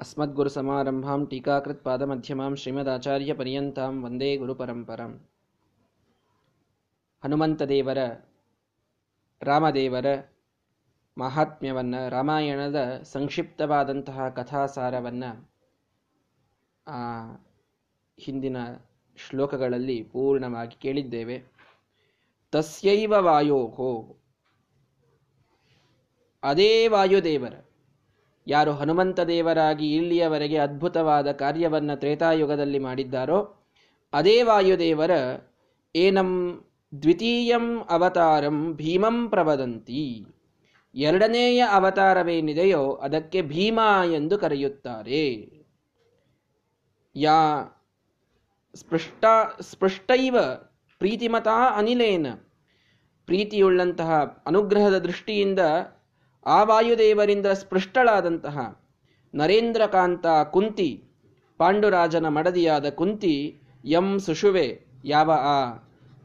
अस्मद्गुरुसमारम्भां टीकाकृत्पादमध्यमां ಶ್ರೀಮದಾಚಾರ್ಯಪರ್ಯಂತಾಂ ವಂದೇ ಗುರುಪರಂಪರಾಂ ಹನುಮಂತದೇವರ ರಾಮದೇವರ ಮಹಾತ್ಮ್ಯವನ್ನು ರಾಮಾಯಣದ ಸಂಕ್ಷಿಪ್ತವಾದಂತಹ ಕಥಾಸಾರವನ್ನು ಹಿಂದಿನ ಶ್ಲೋಕಗಳಲ್ಲಿ ಪೂರ್ಣವಾಗಿ ಕೇಳಿದ್ದೇವೆ ತಸ್ಯೈವ ವಾಯೋಹೋ ಅದೇ ವಾಯುದೇವರ ಯಾರು ಹನುಮಂತ ದೇವರಾಗಿ ಇಲ್ಲಿಯವರೆಗೆ ಅದ್ಭುತವಾದ ಕಾರ್ಯವನ್ನು ತ್ರೇತಾಯುಗದಲ್ಲಿ ಮಾಡಿದ್ದಾರೋ, ಅದೇ ವಾಯುದೇವರ, ಏನಂ ದ್ವಿತೀಯಂ ಅವತಾರಂ ಭೀಮಂ ಪ್ರವದಂತಿ, ಎರಡನೆಯ ಅವತಾರವೇನಿದೆಯೋ ಅದಕ್ಕೆ ಭೀಮ ಎಂದು ಕರೆಯುತ್ತಾರೆ. ಯಾ ಸ್ಪೃಷ್ಟ, ಸ್ಪೃಷ್ಟೈವ ಪ್ರೀತಿಮತಾ ಅನಿಲೇನ, ಪ್ರೀತಿಯುಳ್ಳಂತಹ ಅನುಗ್ರಹದ ದೃಷ್ಟಿಯಿಂದ ಆ ವಾಯುದೇವರಿಂದ ಸ್ಪೃಷ್ಟಳಾದಂತಹ ನರೇಂದ್ರಕಾಂತ ಕುಂತಿ, ಪಾಂಡುರಾಜನ ಮಡದಿಯಾದ ಕುಂತಿ, ಎಂ ಸುಶುವೆ, ಯಾವ ಆ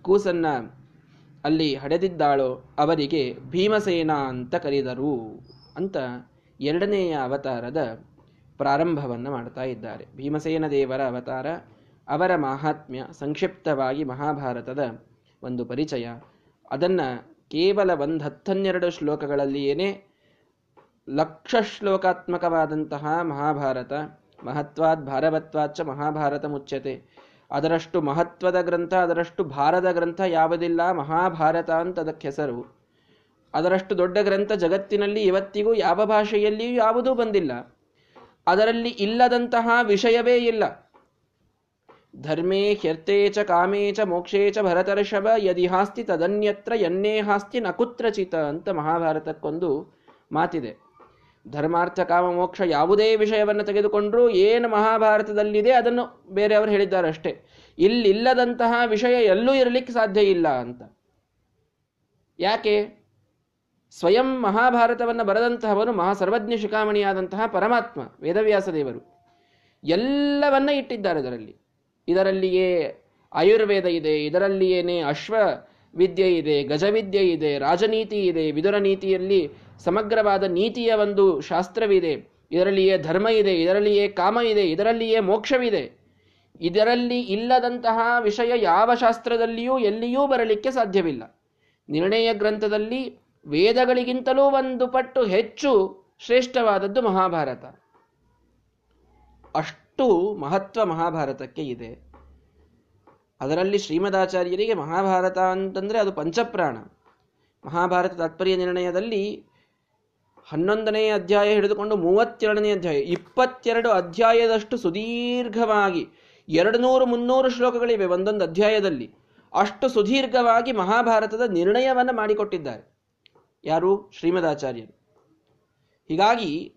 ಕೂಸನ್ನ ಅಲ್ಲಿ ಹಡೆದಿದ್ದಾಳೋ ಅವರಿಗೆ ಭೀಮಸೇನ ಅಂತ ಕರೆದರು ಅಂತ ಎರಡನೆಯ ಅವತಾರದ ಪ್ರಾರಂಭವನ್ನು ಮಾಡ್ತಾ ಇದ್ದಾರೆ. ಭೀಮಸೇನ ದೇವರ ಅವತಾರ, ಅವರ ಮಹಾತ್ಮ್ಯ, ಸಂಕ್ಷಿಪ್ತವಾಗಿ ಮಹಾಭಾರತದ ಒಂದು ಪರಿಚಯ, ಅದನ್ನು ಕೇವಲ ಒಂದು ಹತ್ತನ್ನೆರಡು ಶ್ಲೋಕಗಳಲ್ಲಿಯೇನೇ ಲಕ್ಷ ಶ್ಲೋಕಾತ್ಮಕವಾದಂತಹ ಮಹಾಭಾರತ, ಮಹತ್ವಾದ್ ಭಾರವತ್ವಾಚ ಮಹಾಭಾರತ ಮುಚ್ಚತೆ. ಅದರಷ್ಟು ಮಹತ್ವದ ಗ್ರಂಥ, ಅದರಷ್ಟು ಭಾರದ ಗ್ರಂಥ ಯಾವುದಿಲ್ಲ, ಮಹಾಭಾರತ ಅಂತ ಅದಕ್ಕೆ ಹೆಸರು. ಅದರಷ್ಟು ದೊಡ್ಡ ಗ್ರಂಥ ಜಗತ್ತಿನಲ್ಲಿ ಇವತ್ತಿಗೂ ಯಾವ ಭಾಷೆಯಲ್ಲಿಯೂ ಯಾವುದೂ ಬಂದಿಲ್ಲ. ಅದರಲ್ಲಿ ಇಲ್ಲದಂತಹ ವಿಷಯವೇ ಇಲ್ಲ. ಧರ್ಮೇ ಹ್ಯರ್ಥೇ ಚ ಕಾಮೇ ಚ ಮೋಕ್ಷೇ ಚ ಭರತರ್ಷಭ ಯದಿಹಾಸ್ತಿ ತದನ್ಯತ್ರ ಎನ್ನೇ ಹಾಸ್ತಿ ನ ಕುತ್ರಚಿತ ಅಂತ ಮಹಾಭಾರತಕ್ಕೊಂದು ಮಾತಿದೆ. ಧರ್ಮಾರ್ಥ, ಕಾಮ, ಮೋಕ್ಷ ಯಾವುದೇ ವಿಷಯವನ್ನು ತೆಗೆದುಕೊಂಡ್ರೂ ಏನು ಮಹಾಭಾರತದಲ್ಲಿದೆ ಅದನ್ನು ಬೇರೆಯವರು ಹೇಳಿದ್ದಾರೆ ಅಷ್ಟೇ ಇಲ್ಲಿಲ್ಲದಂತಹ ವಿಷಯ ಎಲ್ಲೂ ಇರಲಿಕ್ಕೆ ಸಾಧ್ಯ ಇಲ್ಲ ಅಂತ. ಯಾಕೆ? ಸ್ವಯಂ ಮಹಾಭಾರತವನ್ನು ಬರೆದಂತಹವನು ಮಹಾ ಸರ್ವಜ್ಞ ಶಿಖಾಮಣಿಯಾದಂತಹ ಪರಮಾತ್ಮ ವೇದವ್ಯಾಸ ದೇವರು ಎಲ್ಲವನ್ನ ಇಟ್ಟಿದ್ದಾರೆ ಅದರಲ್ಲಿ ಇದರಲ್ಲಿಯೇ ಆಯುರ್ವೇದ ಇದೆ, ಇದರಲ್ಲಿಯೇನೆ ಅಶ್ವ ವಿದ್ಯೆ ಇದೆ, ಗಜವಿದ್ಯೆ ಇದೆ, ರಾಜನೀತಿ ಇದೆ. ವಿದುರ ನೀತಿಯಲ್ಲಿ ಸಮಗ್ರವಾದ ನೀತಿಯ ಒಂದು ಶಾಸ್ತ್ರವಿದೆ. ಇದರಲ್ಲಿಯೇ ಧರ್ಮ ಇದೆ, ಇದರಲ್ಲಿಯೇ ಕಾಮ ಇದೆ, ಇದರಲ್ಲಿಯೇ ಮೋಕ್ಷವಿದೆ. ಇದರಲ್ಲಿ ಇಲ್ಲದಂತಹ ವಿಷಯ ಯಾವ ಶಾಸ್ತ್ರದಲ್ಲಿಯೂ ಎಲ್ಲಿಯೂ ಬರಲಿಕ್ಕೆ ಸಾಧ್ಯವಿಲ್ಲ. ನಿರ್ಣಯ ಗ್ರಂಥದಲ್ಲಿ ವೇದಗಳಿಗಿಂತಲೂ ಒಂದು ಪಟ್ಟು ಹೆಚ್ಚು ಶ್ರೇಷ್ಠವಾದದ್ದು ಮಹಾಭಾರತ. ಅಷ್ಟು ಮಹತ್ವ ಮಹಾಭಾರತಕ್ಕೆ ಇದೆ. ಅದರಲ್ಲಿ ಶ್ರೀಮದಾಚಾರ್ಯರಿಗೆ ಮಹಾಭಾರತ ಅಂತಂದ್ರೆ ಅದು ಪಂಚಪ್ರಾಣ. ಮಹಾಭಾರತ ತಾತ್ಪರ್ಯ ನಿರ್ಣಯದಲ್ಲಿ ಹನ್ನೊಂದನೇ ಅಧ್ಯಾಯ ಹಿಡಿದುಕೊಂಡು ಮೂವತ್ತೆರಡನೇ ಅಧ್ಯಾಯ, ಇಪ್ಪತ್ತೆರಡು ಅಧ್ಯಾಯದಷ್ಟು ಸುದೀರ್ಘವಾಗಿ ಎರಡು ನೂರು ಮುನ್ನೂರು ಶ್ಲೋಕಗಳಿವೆ ಒಂದೊಂದು ಅಧ್ಯಾಯದಲ್ಲಿ. ಅಷ್ಟು ಸುದೀರ್ಘವಾಗಿ ಮಹಾಭಾರತದ ನಿರ್ಣಯವನ್ನು ಮಾಡಿಕೊಟ್ಟಿದ್ದಾರೆ. ಯಾರು? ಶ್ರೀಮದಾಚಾರ್ಯರು. ಹೀಗಾಗಿ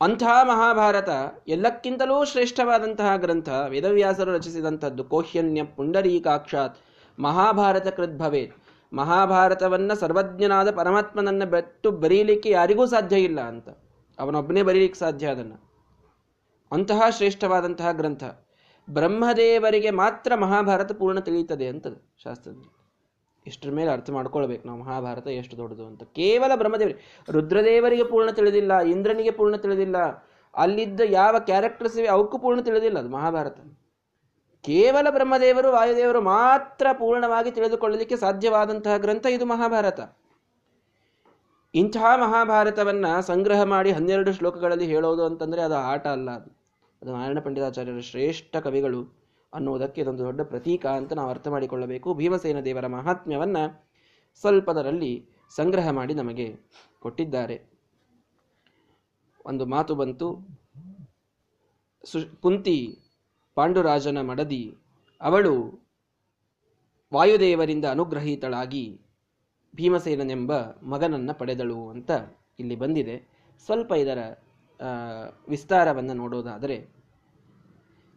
ಅಂಥ ಮಹಾಭಾರತ ಎಲ್ಲಕ್ಕಿಂತಲೂ ಶ್ರೇಷ್ಠವಾದಂತಹ ಗ್ರಂಥ ವೇದವ್ಯಾಸರು ರಚಿಸಿದಂಥದ್ದು ಕೋಹ್ಯನ್ಯ ಪುಂಡರೀಕಾಕ್ಷಾತ್ ಮಹಾಭಾರತ ಕೃದ್ಭವೇತ್ ಮಹಾಭಾರತವನ್ನು ಸರ್ವಜ್ಞನಾದ ಪರಮಾತ್ಮನನ್ನು ಬೆಟ್ಟು ಬರೀಲಿಕ್ಕೆ ಯಾರಿಗೂ ಸಾಧ್ಯ ಇಲ್ಲ ಅಂತ. ಅವನೊಬ್ಬನೇ ಬರೀಲಿಕ್ಕೆ ಸಾಧ್ಯ ಅದನ್ನು. ಅಂತಹ ಶ್ರೇಷ್ಠವಾದಂತಹ ಗ್ರಂಥ ಬ್ರಹ್ಮದೇವರಿಗೆ ಮಾತ್ರ ಮಹಾಭಾರತ ಪೂರ್ಣ ತಿಳಿಯುತ್ತದೆ ಅಂತ ಶಾಸ್ತ್ರದಲ್ಲಿ ಇಷ್ಟರ ಮೇಲೆ ಅರ್ಥ ಮಾಡ್ಕೊಳ್ಬೇಕು. ನಾವು ಮಹಾಭಾರತ ಎಷ್ಟು ದೊಡ್ಡದು ಅಂತ. ಕೇವಲ ಬ್ರಹ್ಮದೇವರಿಗೆ ರುದ್ರದೇವರಿಗೆ ಪೂರ್ಣ ತಿಳಿದಿಲ್ಲ, ಇಂದ್ರನಿಗೆ ಪೂರ್ಣ ತಿಳಿದಿಲ್ಲ, ಅಲ್ಲಿದ್ದ ಯಾವ ಕ್ಯಾರೆಕ್ಟರ್ಸ್ ಇವೆ ಅವಕ್ಕೂ ಪೂರ್ಣ ತಿಳಿದಿಲ್ಲ. ಅದು ಮಹಾಭಾರತ. ಕೇವಲ ಬ್ರಹ್ಮದೇವರು, ವಾಯುದೇವರು ಮಾತ್ರ ಪೂರ್ಣವಾಗಿ ತಿಳಿದುಕೊಳ್ಳಲಿಕ್ಕೆ ಸಾಧ್ಯವಾದಂತಹ ಗ್ರಂಥ ಇದು ಮಹಾಭಾರತ. ಇಂತಹ ಮಹಾಭಾರತವನ್ನ ಸಂಗ್ರಹ ಮಾಡಿ ಹನ್ನೆರಡು ಶ್ಲೋಕಗಳಲ್ಲಿ ಹೇಳೋದು ಅಂತಂದ್ರೆ ಅದು ಆಟ ಅಲ್ಲ ಅದು. ಅದು ನಾರಾಯಣ ಪಂಡಿತಾಚಾರ್ಯರ ಶ್ರೇಷ್ಠ ಕವಿಗಳು ಅನ್ನುವುದಕ್ಕೆ ಇದೊಂದು ದೊಡ್ಡ ಪ್ರತೀಕ ಅಂತ ನಾವು ಅರ್ಥ ಮಾಡಿಕೊಳ್ಳಬೇಕು. ಭೀಮಸೇನ ದೇವರ ಮಹಾತ್ಮ್ಯವನ್ನ ಸ್ವಲ್ಪದರಲ್ಲಿ ಸಂಗ್ರಹ ಮಾಡಿ ನಮಗೆ ಕೊಟ್ಟಿದ್ದಾರೆ. ಒಂದು ಮಾತು ಬಂತು. ಸು, ಕುಂತಿ ಪಾಂಡುರಾಜನ ಮಡದಿ, ಅವಳು ವಾಯುದೇವರಿಂದ ಅನುಗ್ರಹೀತಳಾಗಿ ಭೀಮಸೇನನೆಂಬ ಮಗನನ್ನ ಪಡೆದಳು ಅಂತ ಇಲ್ಲಿ ಬಂದಿದೆ. ಸ್ವಲ್ಪ ಇದರ ವಿಸ್ತಾರವನ್ನು ನೋಡೋದಾದರೆ,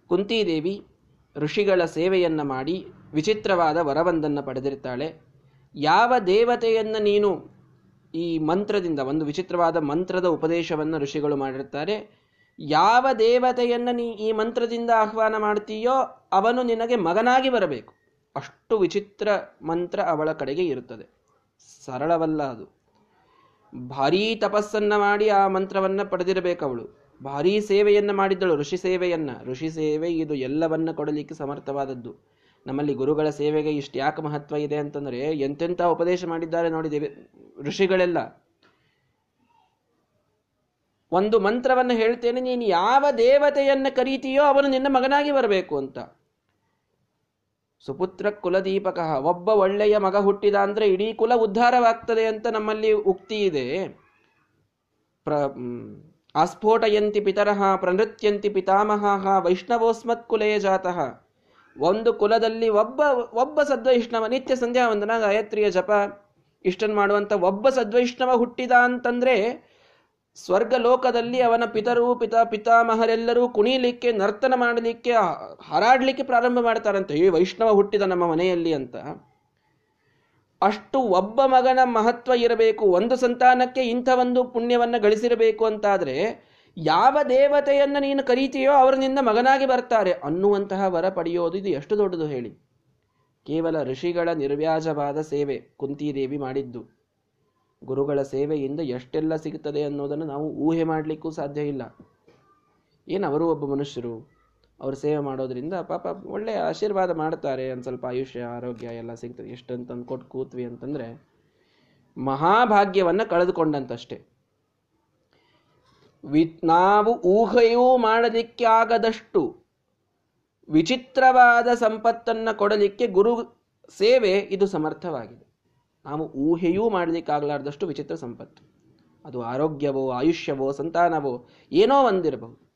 ಕುಂತಿದೇವಿ ಋಷಿಗಳ ಸೇವೆಯನ್ನು ಮಾಡಿ ವಿಚಿತ್ರವಾದ ವರವೊಂದನ್ನು ಪಡೆದಿರ್ತಾಳೆ. ಯಾವ ದೇವತೆಯನ್ನು ನೀನು ಈ ಮಂತ್ರದಿಂದ, ಒಂದು ವಿಚಿತ್ರವಾದ ಮಂತ್ರದ ಉಪದೇಶವನ್ನು ಋಷಿಗಳು ಮಾಡಿರ್ತಾರೆ, ಯಾವ ದೇವತೆಯನ್ನು ನೀ ಈ ಮಂತ್ರದಿಂದ ಆಹ್ವಾನ ಮಾಡ್ತೀಯೋ ಅವನು ನಿನಗೆ ಮಗನಾಗಿ ಬರಬೇಕು. ಅಷ್ಟು ವಿಚಿತ್ರ ಮಂತ್ರ ಅವಳ ಕಡೆಗೆ ಇರುತ್ತದೆ. ಸರಳವಲ್ಲ ಅದು. ಭಾರೀ ತಪಸ್ಸನ್ನು ಮಾಡಿ ಆ ಮಂತ್ರವನ್ನು ಪಡೆದಿರಬೇಕವಳು. ಭಾರೀ ಸೇವೆಯನ್ನು ಮಾಡಿದ್ದಳು, ಋಷಿ ಸೇವೆಯನ್ನು. ಋಷಿ ಸೇವೆ ಇದು ಎಲ್ಲವನ್ನ ಕೊಡಲಿಕ್ಕೆ ಸಮರ್ಥವಾದದ್ದು. ನಮ್ಮಲ್ಲಿ ಗುರುಗಳ ಸೇವೆಗೆ ಇಷ್ಟು ಯಾಕೆ ಮಹತ್ವ ಇದೆ ಅಂತಂದರೆ, ಎಂತೆಂಥ ಉಪದೇಶ ಮಾಡಿದ್ದಾರೆ ನೋಡಿದ್ದೇವೆ ಋಷಿಗಳೆಲ್ಲ. ಒಂದು ಮಂತ್ರವನ್ನು ಹೇಳ್ತೇನೆ, ನೀನು ಯಾವ ದೇವತೆಯನ್ನು ಕರೀತೀಯೋ ಅವನು ನಿನ್ನ ಮಗನಾಗಿ ಬರಬೇಕು ಅಂತ. ಸುಪುತ್ರ ಕುಲದೀಪಕ, ಒಬ್ಬ ಒಳ್ಳೆಯ ಮಗ ಹುಟ್ಟಿದ ಅಂದರೆ ಇಡೀ ಕುಲ ಉದ್ಧಾರವಾಗ್ತದೆ ಅಂತ ನಮ್ಮಲ್ಲಿ ಉಕ್ತಿ ಇದೆ. ಪ್ರ ಆಸ್ಫೋಟಯಂತಿ ಪಿತರಹ ಪ್ರನೃತ್ಯಂತಿ ಪಿತಾಮಹಃ ವೈಷ್ಣವೋಸ್ಮತ್ ಕುಲೇ ಜಾತಃ. ಒಂದು ಕುಲದಲ್ಲಿ ಒಬ್ಬ ಒಬ್ಬ ಸದ್ವೈಷ್ಣವ, ನಿತ್ಯ ಸಂಧ್ಯಾ ವಂದನ ಗಾಯತ್ರಿಯ ಜಪ. ಇಷ್ಟನ್ ಮಾಡುವಂತ ಒಬ್ಬ ಸದ್ವೈಷ್ಣವ ಹುಟ್ಟಿದ ಅಂತಂದ್ರೆ ಸ್ವರ್ಗ ಲೋಕದಲ್ಲಿ ಅವನ ಪಿತರು, ಪಿತ, ಪಿತಾಮಹರೆಲ್ಲರೂ ಕುಣಿಲಿಕ್ಕೆ, ನರ್ತನ ಮಾಡಲಿಕ್ಕೆ, ಹಾರಾಡ್ಲಿಕ್ಕೆ ಪ್ರಾರಂಭ ಮಾಡ್ತಾರಂತೆ. ಈ ವೈಷ್ಣವ ಹುಟ್ಟಿದ ನಮ್ಮ ಮನೆಯಲ್ಲಿ ಅಂತ. ಅಷ್ಟು ಒಬ್ಬ ಮಗನ ಮಹತ್ವ ಇರಬೇಕು. ಒಂದು ಸಂತಾನಕ್ಕೆ ಇಂಥ ಒಂದು ಪುಣ್ಯವನ್ನು ಗಳಿಸಿರಬೇಕು ಅಂತಾದರೆ, ಯಾವ ದೇವತೆಯನ್ನು ನೀನು ಕರೀತೀಯೋ ಅವರು ನಿನ್ನ ಮಗನಾಗಿ ಬರ್ತಾರೆ ಅನ್ನುವಂತಹ ವರ ಪಡೆಯೋದು ಇದು ಎಷ್ಟು ದೊಡ್ಡದು ಹೇಳಿ. ಕೇವಲ ಋಷಿಗಳ ನಿರ್ವ್ಯಾಜವಾದ ಸೇವೆ ಕುಂತಿದೇವಿ ಮಾಡಿದ್ದು. ಗುರುಗಳ ಸೇವೆಯಿಂದ ಎಷ್ಟೆಲ್ಲ ಸಿಗುತ್ತದೆ ಅನ್ನೋದನ್ನು ನಾವು ಊಹೆ ಮಾಡಲಿಕ್ಕೂ ಸಾಧ್ಯ ಇಲ್ಲ. ಏನು ಅವರು ಒಬ್ಬ ಮನುಷ್ಯರು? ಅವರು ಸೇವೆ ಮಾಡೋದ್ರಿಂದ ಪಾಪ ಒಳ್ಳೆಯ ಆಶೀರ್ವಾದ ಮಾಡ್ತಾರೆ ಒಂದು ಸ್ವಲ್ಪ ಆಯುಷ್ಯ, ಆರೋಗ್ಯ ಎಲ್ಲ ಸಿಗ್ತದೆ. ಎಷ್ಟಂತ ಕೊಟ್ಟು ಕೂತ್ವಿ ಅಂತಂದರೆ ಮಹಾಭಾಗ್ಯವನ್ನು ಕಳೆದುಕೊಂಡಂತಷ್ಟೇ. ವಿ, ನಾವು ಊಹೆಯೂ ಮಾಡಲಿಕ್ಕೆ ಆಗದಷ್ಟು ವಿಚಿತ್ರವಾದ ಸಂಪತ್ತನ್ನ ಕೊಡಲಿಕ್ಕೆ ಗುರು ಸೇವೆ ಇದು ಸಮರ್ಥವಾಗಿದೆ. ನಾವು ಊಹೆಯೂ ಮಾಡಲಿಕ್ಕಾಗಲಾರ್ದಷ್ಟು ವಿಚಿತ್ರ ಸಂಪತ್ತು. ಅದು ಆರೋಗ್ಯವೋ, ಆಯುಷ್ಯವೋ, ಸಂತಾನವೋ ಏನೋ ಒಂದಿರಬಹುದು.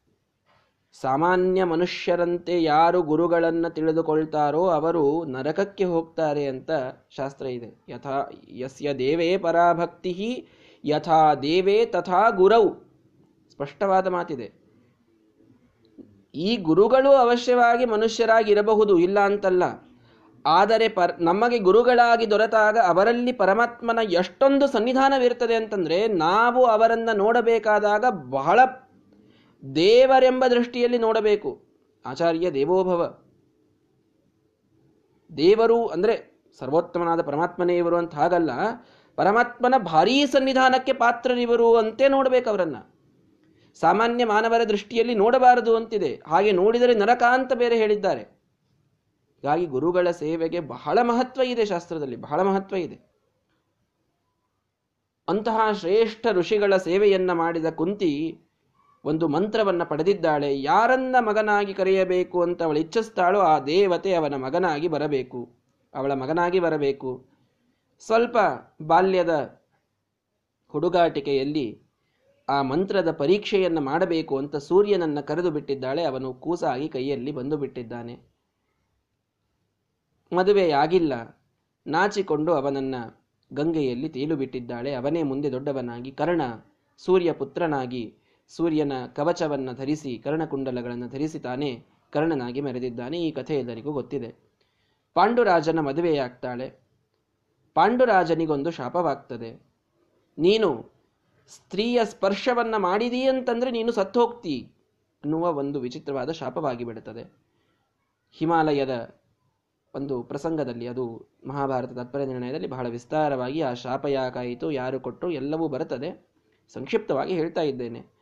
ಸಾಮಾನ್ಯ ಮನುಷ್ಯರಂತೆ ಯಾರು ಗುರುಗಳನ್ನು ತಿಳಿದುಕೊಳ್ತಾರೋ ಅವರು ನರಕಕ್ಕೆ ಹೋಗ್ತಾರೆ ಅಂತ ಶಾಸ್ತ್ರ ಇದೆ. ಯಥಾ, ಯಸ್ಯ ದೇವೇ ಪರಾಭಕ್ತಿ, ಯಥಾ ದೇವೇ ತಥಾ ಗುರವು ಸ್ಪಷ್ಟವಾದ ಮಾತಿದೆ. ಈ ಗುರುಗಳು ಅವಶ್ಯವಾಗಿ ಮನುಷ್ಯರಾಗಿರಬಹುದು, ಇಲ್ಲ ಅಂತಲ್ಲ. ಆದರೆ ಪರ್, ನಮಗೆ ಗುರುಗಳಾಗಿ ದೊರೆತಾಗ ಅವರಲ್ಲಿ ಪರಮಾತ್ಮನ ಎಷ್ಟೊಂದು ಸನ್ನಿಧಾನವಿರ್ತದೆ ಅಂತಂದರೆ, ನಾವು ಅವರನ್ನು ನೋಡಬೇಕಾದಾಗ ಬಹಳ ದೇವರೆಂಬ ದೃಷ್ಟಿಯಲ್ಲಿ ನೋಡಬೇಕು. ಆಚಾರ್ಯ ದೇವೋಭವ. ದೇವರು ಅಂದರೆ ಸರ್ವೋತ್ತಮನಾದ ಪರಮಾತ್ಮನೇ ಇವರು ಅಂತ ಹಾಗಲ್ಲ, ಪರಮಾತ್ಮನ ಭಾರೀ ಸನ್ನಿಧಾನಕ್ಕೆ ಪಾತ್ರರಿವರು ಅಂತೆ ನೋಡಬೇಕು ಅವರನ್ನು. ಸಾಮಾನ್ಯ ಮಾನವರ ದೃಷ್ಟಿಯಲ್ಲಿ ನೋಡಬಾರದು ಅಂತಿದೆ. ಹಾಗೆ ನೋಡಿದರೆ ನರಕ ಅಂತ ಬೇರೆ ಹೇಳಿದ್ದಾರೆ. ಹೀಗಾಗಿ ಗುರುಗಳ ಸೇವೆಗೆ ಬಹಳ ಮಹತ್ವ ಇದೆ ಶಾಸ್ತ್ರದಲ್ಲಿ, ಬಹಳ ಮಹತ್ವ ಇದೆ. ಅಂತಹ ಶ್ರೇಷ್ಠ ಋಷಿಗಳ ಸೇವೆಯನ್ನು ಮಾಡಿದ ಕುಂತಿ ಒಂದು ಮಂತ್ರವನ್ನ ಪಡೆದಿದ್ದಾಳೆ, ಯಾರನ್ನ ಮಗನಾಗಿ ಕರೆಯಬೇಕು ಅಂತ ಅವಳು ಇಚ್ಛಿಸ್ತಾಳೋ ಆ ದೇವತೆ ಅವನ ಮಗನಾಗಿ ಬರಬೇಕು. ಅವಳ ಮಗನಾಗಿ ಬರಬೇಕು. ಸ್ವಲ್ಪ ಬಾಲ್ಯದ ಹುಡುಗಾಟಿಕೆಯಲ್ಲಿ ಆ ಮಂತ್ರದ ಪರೀಕ್ಷೆಯನ್ನು ಮಾಡಬೇಕು ಅಂತ ಸೂರ್ಯನನ್ನು ಕರೆದು ಬಿಟ್ಟಿದ್ದಾಳೆ, ಅವನು ಕೂಸಾಗಿ ಕೈಯಲ್ಲಿ ಬಂದು ಬಿಟ್ಟಿದ್ದಾನೆ. ಮದುವೆಯಾಗಿಲ್ಲ, ನಾಚಿಕೊಂಡು ಅವನನ್ನ ಗಂಗೆಯಲ್ಲಿ ತೇಲು ಬಿಟ್ಟಿದ್ದಾಳೆ ಅವನೇ ಮುಂದೆ ದೊಡ್ಡವನಾಗಿ ಕರ್ಣ ಸೂರ್ಯ ಪುತ್ರನಾಗಿ ಸೂರ್ಯನ ಕವಚವನ್ನು ಧರಿಸಿ, ಕರ್ಣಕುಂಡಲಗಳನ್ನು ಧರಿಸಿ ತಾನೇ ಕರ್ಣನಾಗಿ ಮೆರೆದಿದ್ದಾನೆ ಈ ಕಥೆ ಎಲ್ಲರಿಗೂ ಗೊತ್ತಿದೆ. ಪಾಂಡುರಾಜನ ಮದುವೆಯಾಗ್ತಾಳೆ. ಪಾಂಡುರಾಜನಿಗೊಂದು ಶಾಪವಾಗ್ತದೆ. ನೀನು ಸ್ತ್ರೀಯ ಸ್ಪರ್ಶವನ್ನು ಮಾಡಿದೀ ಅಂತಂದ್ರೆ ನೀನು ಸತ್ತೋಗ್ತಿ ಅನ್ನುವ ಒಂದು ವಿಚಿತ್ರವಾದ ಶಾಪವಾಗಿ ಬಿಡುತ್ತದೆ. ಹಿಮಾಲಯದ ಒಂದು ಪ್ರಸಂಗದಲ್ಲಿ, ಅದು ಮಹಾಭಾರತ ತಾತ್ಪರ್ಯ ನಿರ್ಣಯದಲ್ಲಿ ಬಹಳ ವಿಸ್ತಾರವಾಗಿ ಆ ಶಾಪ ಯಾಕಾಯಿತು ಯಾರು ಕೊಟ್ಟರು ಎಲ್ಲವೂ ಬರುತ್ತದೆ. ಸಂಕ್ಷಿಪ್ತವಾಗಿ ಹೇಳ್ತಾ ಇದ್ದೇನೆ.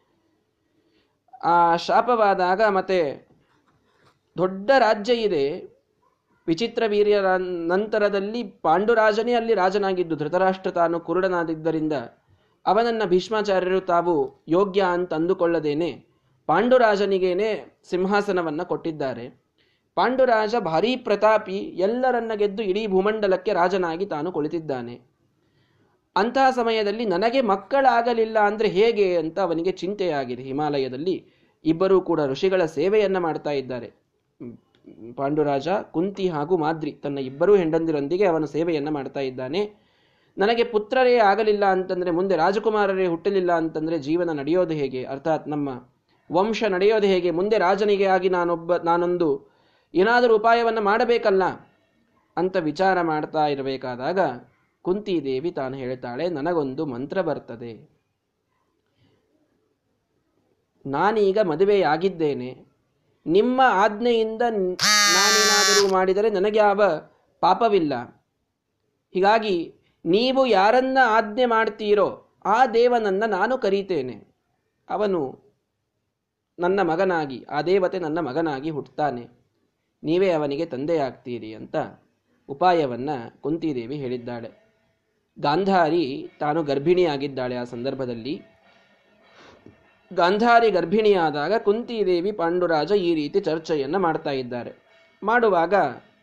ಆ ಶಾಪವಾದಾಗ ಮತ್ತೆ ದೊಡ್ಡ ರಾಜ್ಯ ಇದೆ. ವಿಚಿತ್ರ ವೀರ್ಯ ನಂತರದಲ್ಲಿ ಪಾಂಡುರಾಜನೇ ಅಲ್ಲಿ ರಾಜನಾಗಿದ್ದು. ಧೃತರಾಷ್ಟ್ರ ತಾನು ಕುರುಡನಾದಿದ್ದರಿಂದ ಅವನನ್ನು ಭೀಷ್ಮಾಚಾರ್ಯರು ತಾವು ಯೋಗ್ಯ ಅಂತ ಅಂದುಕೊಳ್ಳದೇನೆ. ಪಾಂಡುರಾಜನಿಗೇನೆ ಸಿಂಹಾಸನವನ್ನ ಕೊಟ್ಟಿದ್ದಾರೆ. ಪಾಂಡುರಾಜ ಭಾರೀ ಪ್ರತಾಪಿ ಎಲ್ಲರನ್ನ ಗೆದ್ದು ಇಡೀ ಭೂಮಂಡಲಕ್ಕೆ ರಾಜನಾಗಿ ತಾನು ಕುಳಿತಿದ್ದಾನೆ. ಅಂತಹ ಸಮಯದಲ್ಲಿ ನನಗೆ ಮಕ್ಕಳಾಗಲಿಲ್ಲ ಅಂದರೆ ಹೇಗೆ ಅಂತ ಅವನಿಗೆ ಚಿಂತೆಯಾಗಿದೆ. ಹಿಮಾಲಯದಲ್ಲಿ ಇಬ್ಬರೂ ಕೂಡ ಋಷಿಗಳ ಸೇವೆಯನ್ನು ಮಾಡ್ತಾ ಇದ್ದಾರೆ. ಪಾಂಡುರಾಜ, ಕುಂತಿ ಹಾಗೂ ಮಾದ್ರಿ ತನ್ನ ಇಬ್ಬರೂ ಹೆಂಡಂದಿರೊಂದಿಗೆ ಅವನು ಸೇವೆಯನ್ನು ಮಾಡ್ತಾ ಇದ್ದಾನೆ. ನನಗೆ ಪುತ್ರರೇ ಆಗಲಿಲ್ಲ ಅಂತಂದರೆ ಮುಂದೆ ರಾಜಕುಮಾರರೇ ಹುಟ್ಟಲಿಲ್ಲ ಅಂತಂದರೆ ಜೀವನ ನಡೆಯೋದು ಹೇಗೆ? ಅರ್ಥಾತ್ ನಮ್ಮ ವಂಶ ನಡೆಯೋದು ಹೇಗೆ? ಮುಂದೆ ರಾಜನಿಗೆ ಆಗಿ ನಾನೊಬ್ಬ, ನಾನೊಂದು ಏನಾದರೂ ಉಪಾಯವನ್ನು ಮಾಡಬೇಕಲ್ಲ ಅಂತ ವಿಚಾರ ಮಾಡ್ತಾ ಇರಬೇಕಾದಾಗ ಕುಂತಿದೇವಿ ತಾನು ಹೇಳ್ತಾಳೆ, ನನಗೊಂದು ಮಂತ್ರ ಬರ್ತದೆ. ನಾನೀಗ ಮದುವೆಯಾಗಿದ್ದೇನೆ. ನಿಮ್ಮ ಆಜ್ಞೆಯಿಂದ ನಾನೇನಾದರೂ ಮಾಡಿದರೆ ನನಗೆ ಯಾವ ಪಾಪವಿಲ್ಲ. ಹೀಗಾಗಿ ನೀವು ಯಾರನ್ನ ಆಜ್ಞೆ ಮಾಡ್ತೀರೋ ಆ ದೇವನನ್ನು ನಾನು ಕರೀತೇನೆ. ಅವನು ನನ್ನ ಮಗನಾಗಿ, ಆ ದೇವತೆ ನನ್ನ ಮಗನಾಗಿ ಹುಟ್ಟುತ್ತಾನೆ. ನೀವೇ ಅವನಿಗೆ ತಂದೆಯಾಗ್ತೀರಿ ಅಂತ ಉಪಾಯವನ್ನು ಕುಂತಿದೇವಿ ಹೇಳಿದ್ದಾಳೆ. ಗಾಂಧಾರಿ ತಾನು ಗರ್ಭಿಣಿಯಾಗಿದ್ದಾಳೆ ಆ ಸಂದರ್ಭದಲ್ಲಿ. ಗಾಂಧಾರಿ ಗರ್ಭಿಣಿಯಾದಾಗ ಕುಂತಿದೇವಿ ಪಾಂಡುರಾಜ ಈ ರೀತಿ ಚರ್ಚೆಯನ್ನು ಮಾಡ್ತಾ ಇದ್ದಾರೆ. ಮಾಡುವಾಗ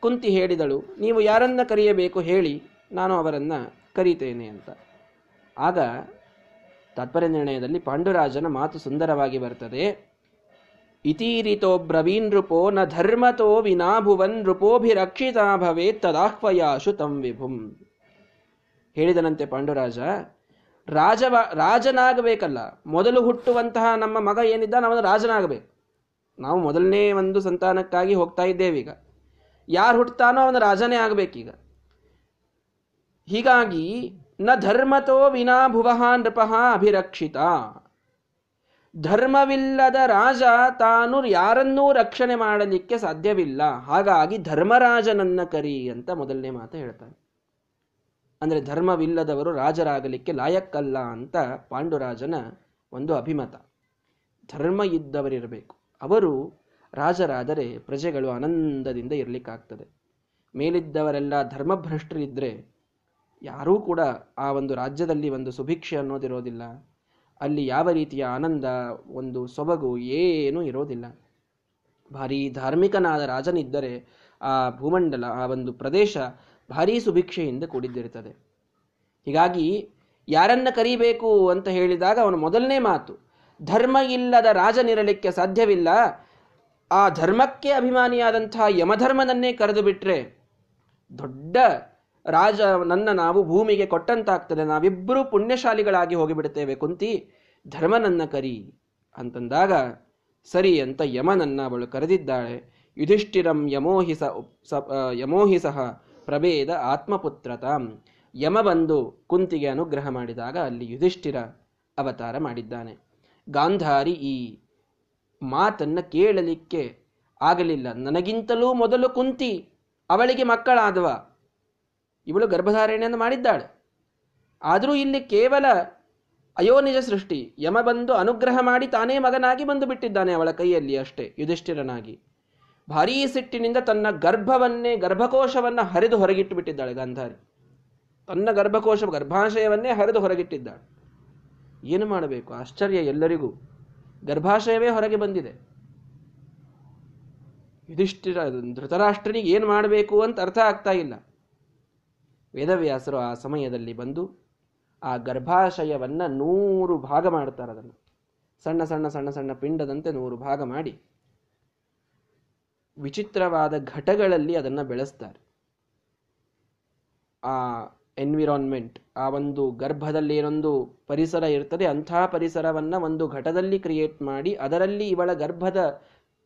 ಕುಂತಿ ಹೇಳಿದಳು, ನೀವು ಯಾರನ್ನ ಕರೆಯಬೇಕು ಹೇಳಿ, ನಾನು ಅವರನ್ನು ಕರೀತೇನೆ ಅಂತ. ಆಗ ತಾತ್ಪರ್ಯ ನಿರ್ಣಯದಲ್ಲಿ ಪಾಂಡುರಾಜನ ಮಾತು ಸುಂದರವಾಗಿ ಬರ್ತದೆ. ಇತೀರಿತೋ ಬ್ರವೀನ್ ನೃಪೋ ನ ಧರ್ಮತೋ ವಿನಾಭುವನ್ ನೃಪೋಭಿರಕ್ಷಿತಾ ಭವೇ ತದಾಹ್ವಯಾಶು ತಂ ವಿಭುಂ. ಹೇಳಿದನಂತೆ ಪಾಂಡುರಾಜ ರಾಜವ ರಾಜನಾಗಬೇಕಲ್ಲ. ಮೊದಲು ಹುಟ್ಟುವಂತಹ ನಮ್ಮ ಮಗ ಏನಿದ್ದ ಅವನು ರಾಜನಾಗಬೇಕು. ನಾವು ಮೊದಲನೇ ಒಂದು ಸಂತಾನಕ್ಕಾಗಿ ಹೋಗ್ತಾ ಇದ್ದೇವೀಗ ಯಾರು ಹುಟ್ಟುತ್ತಾನೋ ಅವನು ರಾಜನೇ ಆಗಬೇಕೀಗ. ಹೀಗಾಗಿ, ನ ಧರ್ಮತೋ ವಿನಾ ಭುವಃ ನೃಪಃ ಅಭಿರಕ್ಷಿತ. ಧರ್ಮವಿಲ್ಲದ ರಾಜ ತಾನು ಯಾರನ್ನೂ ರಕ್ಷಣೆ ಮಾಡಲಿಕ್ಕೆ ಸಾಧ್ಯವಿಲ್ಲ. ಹಾಗಾಗಿ ಧರ್ಮರಾಜನನ್ನ ಕರಿ ಅಂತ ಮೊದಲನೇ ಮಾತು ಹೇಳ್ತಾನೆ. ಅಂದ್ರೆ ಧರ್ಮವಿಲ್ಲದವರು ರಾಜರಾಗಲಿಕ್ಕೆ ಲಾಯಕ್ಕಲ್ಲ ಅಂತ ಪಾಂಡುರಾಜನ ಒಂದು ಅಭಿಮತ. ಧರ್ಮ ಇದ್ದವರಿರಬೇಕು. ಅವರು ರಾಜರಾದರೆ ಪ್ರಜೆಗಳು ಆನಂದದಿಂದ ಇರಲಿಕ್ಕಾಗ್ತದೆ. ಮೇಲಿದ್ದವರೆಲ್ಲ ಧರ್ಮಭ್ರಷ್ಟರಿದ್ದರೆ ಯಾರೂ ಕೂಡ ಆ ಒಂದು ರಾಜ್ಯದಲ್ಲಿ ಒಂದು ಸುಭಿಕ್ಷೆ ಅನ್ನೋದಿರೋದಿಲ್ಲ. ಅಲ್ಲಿ ಯಾವ ರೀತಿಯ ಆನಂದ, ಒಂದು ಸೊಬಗು ಏನೂ ಇರೋದಿಲ್ಲ. ಭಾರೀ ಧಾರ್ಮಿಕನಾದ ರಾಜನಿದ್ದರೆ ಆ ಭೂಮಂಡಲ, ಆ ಒಂದು ಪ್ರದೇಶ ಭಾರೀ ಸುಭಿಕ್ಷೆಯಿಂದ ಕೂಡಿದ್ದಿರುತ್ತದೆ. ಹೀಗಾಗಿ ಯಾರನ್ನ ಕರಿಬೇಕು ಅಂತ ಹೇಳಿದಾಗ ಅವನು ಮೊದಲನೇ ಮಾತು, ಧರ್ಮ ಇಲ್ಲದ ರಾಜನಿರಲಿಕ್ಕೆ ಸಾಧ್ಯವಿಲ್ಲ. ಆ ಧರ್ಮಕ್ಕೆ ಅಭಿಮಾನಿಯಾದಂಥ ಯಮಧರ್ಮನನ್ನೇ ಕರೆದು ಬಿಟ್ರೆ ದೊಡ್ಡ ರಾಜ ನನ್ನ ನಾವು ಭೂಮಿಗೆ ಕೊಟ್ಟಂತಾಗ್ತದೆ. ನಾವಿಬ್ಬರೂ ಪುಣ್ಯಶಾಲಿಗಳಾಗಿ ಹೋಗಿಬಿಡುತ್ತೇವೆ. ಕುಂತಿ ಧರ್ಮನನ್ನ ಕರಿ ಅಂತಂದಾಗ, ಸರಿ ಅಂತ ಯಮನನ್ನ ಅವಳು ಕರೆದಿದ್ದಾಳೆ. ಯುಧಿಷ್ಠಿರಂ ಯಮೋಹಿಸ ಯಮೋಹಿಸಹ ಪ್ರಭೇದ ಆತ್ಮಪುತ್ರತ. ಯಮ ಬಂದು ಕುಂತಿಗೆ ಅನುಗ್ರಹ ಮಾಡಿದಾಗ ಅಲ್ಲಿ ಯುಧಿಷ್ಠಿರ ಅವತಾರ ಮಾಡಿದ್ದಾನೆ. ಗಾಂಧಾರಿ ಈ ಮಾತನ್ನ ಕೇಳಲಿಕ್ಕೆ ಆಗಲಿಲ್ಲ. ನನಗಿಂತಲೂ ಮೊದಲು ಕುಂತಿ, ಅವಳಿಗೆ ಮಕ್ಕಳಾದವ. ಇವಳು ಗರ್ಭಧಾರಣೆಯನ್ನು ಮಾಡಿದ್ದಾಳೆ. ಆದರೂ ಇಲ್ಲಿ ಕೇವಲ ಅಯೋನಿಜ ಸೃಷ್ಟಿ. ಯಮ ಬಂದು ಅನುಗ್ರಹ ಮಾಡಿ ತಾನೇ ಮಗನಾಗಿ ಬಂದು ಬಿಟ್ಟಿದ್ದಾನೆ ಅವಳ ಕೈಯಲ್ಲಿ ಅಷ್ಟೇ, ಯುಧಿಷ್ಠಿರನಾಗಿ. ಭಾರೀ ಸಿಟ್ಟಿನಿಂದ ತನ್ನ ಗರ್ಭವನ್ನೇ, ಗರ್ಭಕೋಶವನ್ನು ಹರಿದು ಹೊರಗಿಟ್ಟು ಬಿಟ್ಟಿದ್ದಾಳೆ ಗಾಂಧಾರಿ. ತನ್ನ ಗರ್ಭಕೋಶ, ಗರ್ಭಾಶಯವನ್ನೇ ಹರಿದು ಹೊರಗಿಟ್ಟಿದ್ದಾಳೆ. ಏನು ಮಾಡಬೇಕು? ಆಶ್ಚರ್ಯ ಎಲ್ಲರಿಗೂ. ಗರ್ಭಾಶಯವೇ ಹೊರಗೆ ಬಂದಿದೆ. ಯುಧಿಷ್ಠಿರ, ಧೃತರಾಷ್ಟ್ರನಿಗೆ ಏನು ಮಾಡಬೇಕು ಅಂತ ಅರ್ಥ ಆಗ್ತಾ ಇಲ್ಲ. ವೇದವ್ಯಾಸರು ಆ ಸಮಯದಲ್ಲಿ ಬಂದು ಆ ಗರ್ಭಾಶಯವನ್ನು ನೂರು ಭಾಗ ಮಾಡ್ತಾರೆ ಅದನ್ನು. ಸಣ್ಣ ಸಣ್ಣ ಸಣ್ಣ ಸಣ್ಣ ಪಿಂಡದಂತೆ ನೂರು ಭಾಗ ಮಾಡಿ ವಿಚಿತ್ರವಾದ ಘಟಗಳಲ್ಲಿ ಅದನ್ನು ಬೆಳೆಸ್ತಾರೆ. ಆ ಎನ್ವಿರಾನ್ಮೆಂಟ್ ಆ ಒಂದು ಗರ್ಭದಲ್ಲಿ ಏನೊಂದು ಪರಿಸರ ಇರ್ತದೆ, ಅಂಥ ಪರಿಸರವನ್ನು ಒಂದು ಘಟದಲ್ಲಿ ಕ್ರಿಯೇಟ್ ಮಾಡಿ ಅದರಲ್ಲಿ ಇವಳ ಗರ್ಭದ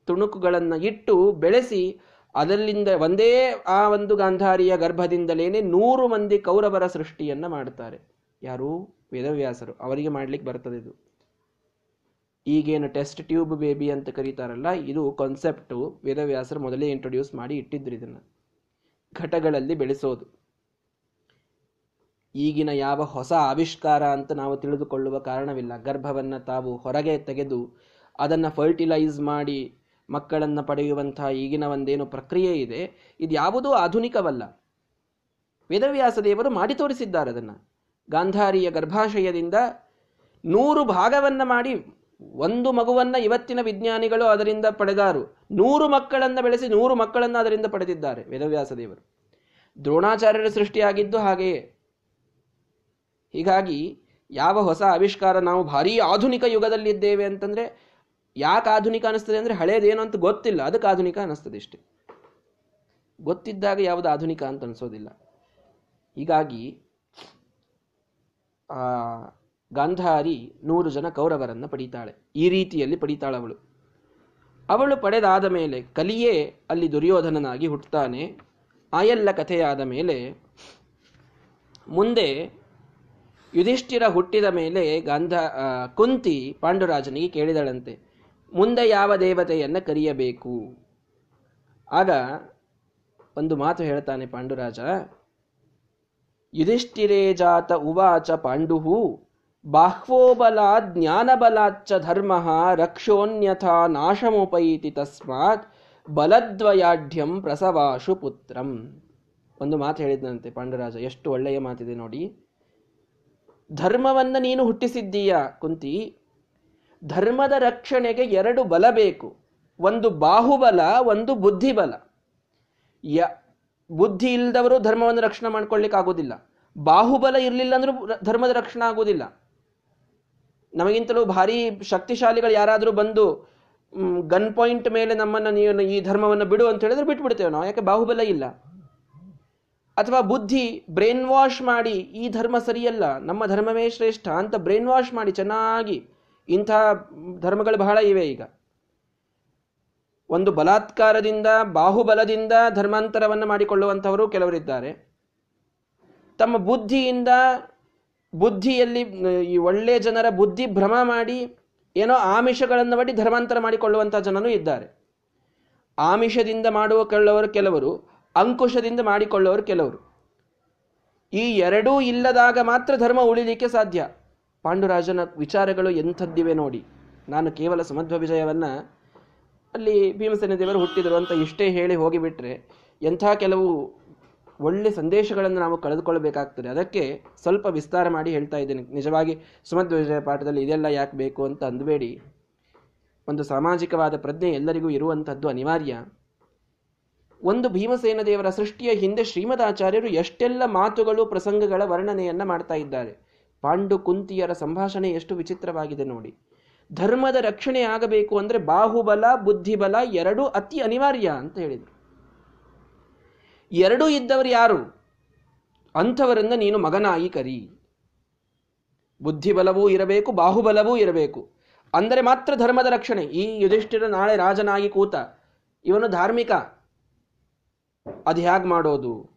ತುಣುಕುಗಳನ್ನು ಇಟ್ಟು ಬೆಳೆಸಿ ಅದರಲ್ಲಿಂದ ಒಂದೇ ಆ ಒಂದು ಗಾಂಧಾರಿಯ ಗರ್ಭದಿಂದಲೇನೆ ನೂರು ಮಂದಿ ಕೌರವರ ಸೃಷ್ಟಿಯನ್ನು ಮಾಡ್ತಾರೆ. ಯಾರು ವೇದವ್ಯಾಸರು, ಅವರಿಗೆ ಮಾಡ್ಲಿಕ್ಕೆ ಬರ್ತದೆ ಇದು. ಈಗೇನು ಟೆಸ್ಟ್ ಟ್ಯೂಬ್ ಬೇಬಿ ಅಂತ ಕರೀತಾರಲ್ಲ, ಇದು ಕಾನ್ಸೆಪ್ಟು ವೇದವ್ಯಾಸರು ಮೊದಲೇ ಇಂಟ್ರೊಡ್ಯೂಸ್ ಮಾಡಿ ಇಟ್ಟಿದ್ರು ಇದನ್ನು. ಘಟಗಳಲ್ಲಿ ಬೆಳೆಸೋದು. ಈಗಿನ ಯಾವ ಹೊಸ ಆವಿಷ್ಕಾರ ಅಂತ ನಾವು ತಿಳಿದುಕೊಳ್ಳುವ ಕಾರಣವಿಲ್ಲ. ಗರ್ಭವನ್ನು ತಾವು ಹೊರಗೆ ತೆಗೆದು ಅದನ್ನು ಫರ್ಟಿಲೈಸ್ ಮಾಡಿ ಮಕ್ಕಳನ್ನು ಪಡೆಯುವಂತಹ ಈಗಿನ ಒಂದೇನು ಪ್ರಕ್ರಿಯೆ ಇದೆ, ಇದು ಯಾವುದೂ ಆಧುನಿಕವಲ್ಲ. ವೇದವ್ಯಾಸ ದೇವರು ಮಾಡಿ ತೋರಿಸಿದ್ದಾರೆ ಅದನ್ನು. ಗಾಂಧಾರಿಯ ಗರ್ಭಾಶಯದಿಂದ ನೂರು ಭಾಗವನ್ನು ಮಾಡಿ ಒಂದು ಮಗುವನ್ನ ಇವತ್ತಿನ ವಿಜ್ಞಾನಿಗಳು ಅದರಿಂದ ಪಡೆದಾರು. ನೂರು ಮಕ್ಕಳನ್ನ ಬೆಳೆಸಿ ನೂರು ಮಕ್ಕಳನ್ನ ಅದರಿಂದ ಪಡೆದಿದ್ದಾರೆ ವೇದವ್ಯಾಸ ದೇವರು. ದ್ರೋಣಾಚಾರ್ಯರ ಸೃಷ್ಟಿಯಾಗಿದ್ದು ಹಾಗೆಯೇ. ಹೀಗಾಗಿ ಯಾವ ಹೊಸ ಆವಿಷ್ಕಾರ ನಾವು ಭಾರೀ ಆಧುನಿಕ ಯುಗದಲ್ಲಿದ್ದೇವೆ ಅಂತಂದ್ರೆ ಯಾಕೆ ಆಧುನಿಕ ಅನಿಸ್ತದೆ ಅಂದ್ರೆ ಹಳೇದೇನು ಅಂತ ಗೊತ್ತಿಲ್ಲ. ಅದಕ್ಕೆ ಆಧುನಿಕ ಅನಿಸ್ತದೆ ಇಷ್ಟೇ. ಗೊತ್ತಿದ್ದಾಗ ಯಾವುದು ಆಧುನಿಕ ಅಂತ ಅನಿಸೋದಿಲ್ಲ. ಹೀಗಾಗಿ ಗಾಂಧಾರಿ ನೂರು ಜನ ಕೌರವರನ್ನು ಪಡೀತಾಳೆ. ಈ ರೀತಿಯಲ್ಲಿ ಪಡೀತಾಳವಳು. ಅವಳು ಪಡೆದಾದ ಮೇಲೆ ಕಲಿಯೇ ಅಲ್ಲಿ ದುರ್ಯೋಧನನಾಗಿ ಹುಟ್ಟುತ್ತಾನೆ. ಆ ಎಲ್ಲ ಕಥೆಯಾದ ಮೇಲೆ ಮುಂದೆ ಯುಧಿಷ್ಠಿರ ಹುಟ್ಟಿದ ಮೇಲೆ ಗಾಂಧ ಕುಂತಿ ಪಾಂಡುರಾಜನಿಗೆ ಕೇಳಿದಳಂತೆ, ಮುಂದೆ ಯಾವ ದೇವತೆಯನ್ನು ಕರೆಯಬೇಕು? ಆಗ ಒಂದು ಮಾತು ಹೇಳ್ತಾನೆ ಪಾಂಡುರಾಜ, ಯುಧಿಷ್ಠಿರೇ ಜಾತ ಉವಾಚ ಪಾಂಡುಹು ಬಾಹ್ವೋಬಲ ಜ್ಞಾನಬಲಾಚ್ಚ ಧರ್ಮ ರಕ್ಷೋನ್ಯಥಾ ನಾಶಮುಪೈತಿ ತಸ್ಮಾತ್ ಬಲದ್ವಯಾಢ್ಯಂ ಪ್ರಸವಾಶು ಪುತ್ರಂ. ಒಂದು ಮಾತು ಹೇಳಿದಂತೆ ಪಾಂಡುರಾಜ, ಎಷ್ಟು ಒಳ್ಳೆಯ ಮಾತಿದೆ ನೋಡಿ. ಧರ್ಮವನ್ನ ನೀನು ಹುಟ್ಟಿಸಿದ್ದೀಯ ಕುಂತಿ? ಧರ್ಮದ ರಕ್ಷಣೆಗೆ ಎರಡು ಬಲ ಬೇಕು. ಒಂದು ಬಾಹುಬಲ, ಒಂದು ಬುದ್ಧಿಬಲ. ಯ, ಬುದ್ಧಿ ಇಲ್ಲದವರು ಧರ್ಮವನ್ನು ರಕ್ಷಣೆ ಮಾಡ್ಕೊಳ್ಳಿಕ್ಕೆ ಆಗೋದಿಲ್ಲ ಬಾಹುಬಲ ಇರಲಿಲ್ಲ ಅಂದ್ರೂ ಧರ್ಮದ ರಕ್ಷಣೆ ಆಗೋದಿಲ್ಲ. ನಮಗಿಂತಲೂ ಭಾರಿ ಶಕ್ತಿಶಾಲಿಗಳು ಯಾರಾದರೂ ಬಂದು ಗನ್ ಪಾಯಿಂಟ್ ಮೇಲೆ ನಮ್ಮನ್ನು ನೀವು ಈ ಧರ್ಮವನ್ನು ಬಿಡು ಅಂತ ಹೇಳಿದ್ರೆ ಬಿಟ್ಬಿಡ್ತೇವೆ ನಾವು. ಯಾಕೆ? ಬಾಹುಬಲ ಇಲ್ಲ. ಅಥವಾ ಬುದ್ಧಿ ಬ್ರೈನ್ ವಾಶ್ ಮಾಡಿ, ಈ ಧರ್ಮ ಸರಿಯಲ್ಲ, ನಮ್ಮ ಧರ್ಮವೇ ಶ್ರೇಷ್ಠ ಅಂತ ಬ್ರೈನ್ ವಾಶ್ ಮಾಡಿ ಚೆನ್ನಾಗಿ ಇಂಥ ಧರ್ಮಗಳು ಬಹಳ ಇವೆ ಈಗ. ಒಂದು ಬಲಾತ್ಕಾರದಿಂದ, ಬಾಹುಬಲದಿಂದ ಧರ್ಮಾಂತರವನ್ನು ಮಾಡಿಕೊಳ್ಳುವಂಥವರು ಕೆಲವರಿದ್ದಾರೆ. ತಮ್ಮ ಬುದ್ಧಿಯಿಂದ ಬುದ್ಧಿಯಲ್ಲಿ ಈ ಒಳ್ಳೆಯ ಜನರ ಬುದ್ಧಿ ಭ್ರಮ ಮಾಡಿ, ಏನೋ ಆಮಿಷಗಳನ್ನು ಮಾಡಿ ಧರ್ಮಾಂತರ ಮಾಡಿಕೊಳ್ಳುವಂಥ ಜನನೂ ಇದ್ದಾರೆ. ಆಮಿಷದಿಂದ ಮಾಡುವ ಕೆಲವರು ಕೆಲವರು, ಅಂಕುಶದಿಂದ ಮಾಡಿಕೊಳ್ಳುವರು ಕೆಲವರು. ಈ ಎರಡೂ ಇಲ್ಲದಾಗ ಮಾತ್ರ ಧರ್ಮ ಉಳಿಲಿಕ್ಕೆ ಸಾಧ್ಯ. ಪಾಂಡುರಾಜನ ವಿಚಾರಗಳು ಎಂಥದ್ದಿವೆ ನೋಡಿ. ನಾನು ಕೇವಲ ಸಮಧ್ವ ವಿಜಯವನ್ನು ಅಲ್ಲಿ ಭೀಮಸೇನ ದೇವರು ಹುಟ್ಟಿದರು ಅಂತ ಇಷ್ಟೇ ಹೇಳಿ ಹೋಗಿಬಿಟ್ರೆ, ಎಂಥ ಕೆಲವು ಒಳ್ಳೆ ಸಂದೇಶಗಳನ್ನು ನಾವು ಕಳೆದುಕೊಳ್ಳಬೇಕಾಗ್ತದೆ. ಅದಕ್ಕೆ ಸ್ವಲ್ಪ ವಿಸ್ತಾರ ಮಾಡಿ ಹೇಳ್ತಾ ಇದ್ದೇನೆ. ನಿಜವಾಗಿ ಸುಮಧ್ವಜ ಪಾಠದಲ್ಲಿ ಇದೆಲ್ಲ ಯಾಕೆ ಬೇಕು ಅಂತ ಅಂದಬೇಡಿ. ಒಂದು ಸಾಮಾಜಿಕವಾದ ಪ್ರಜ್ಞೆ ಎಲ್ಲರಿಗೂ ಇರುವಂಥದ್ದು ಅನಿವಾರ್ಯ. ಒಂದು ಭೀಮಸೇನ ದೇವರ ಸೃಷ್ಟಿಯ ಹಿಂದೆ ಶ್ರೀಮದಾಚಾರ್ಯರು ಎಷ್ಟೆಲ್ಲ ಮಾತುಗಳು, ಪ್ರಸಂಗಗಳ ವರ್ಣನೆಯನ್ನು ಮಾಡ್ತಾ ಇದ್ದಾರೆ. ಪಾಂಡು ಕುಂತಿಯರ ಸಂಭಾಷಣೆ ಎಷ್ಟು ವಿಚಿತ್ರವಾಗಿದೆ ನೋಡಿ. ಧರ್ಮದ ರಕ್ಷಣೆ ಆಗಬೇಕು ಅಂದರೆ ಬಾಹುಬಲ, ಬುದ್ಧಿಬಲ ಎರಡೂ ಅತಿ ಅನಿವಾರ್ಯ ಅಂತ ಹೇಳಿದರು. ಎರಡೂ ಇದ್ದವರು ಯಾರು? ಅಂಥವರನ್ನ ನೀನು ಮಗನಾಗಿ ಕರಿ. ಬುದ್ಧಿಬಲವೂ ಇರಬೇಕು, ಬಾಹುಬಲವೂ ಇರಬೇಕು. ಅಂದರೆ ಮಾತ್ರ ಧರ್ಮದ ರಕ್ಷಣೆ. ಈ ಯುಧಿಷ್ಠಿರ ನಾಳೆ ರಾಜನಾಗಿ ಕೂತ, ಇವನು ಧಾರ್ಮಿಕ. ಅದು ಹೇಗೆ ಮಾಡೋದು?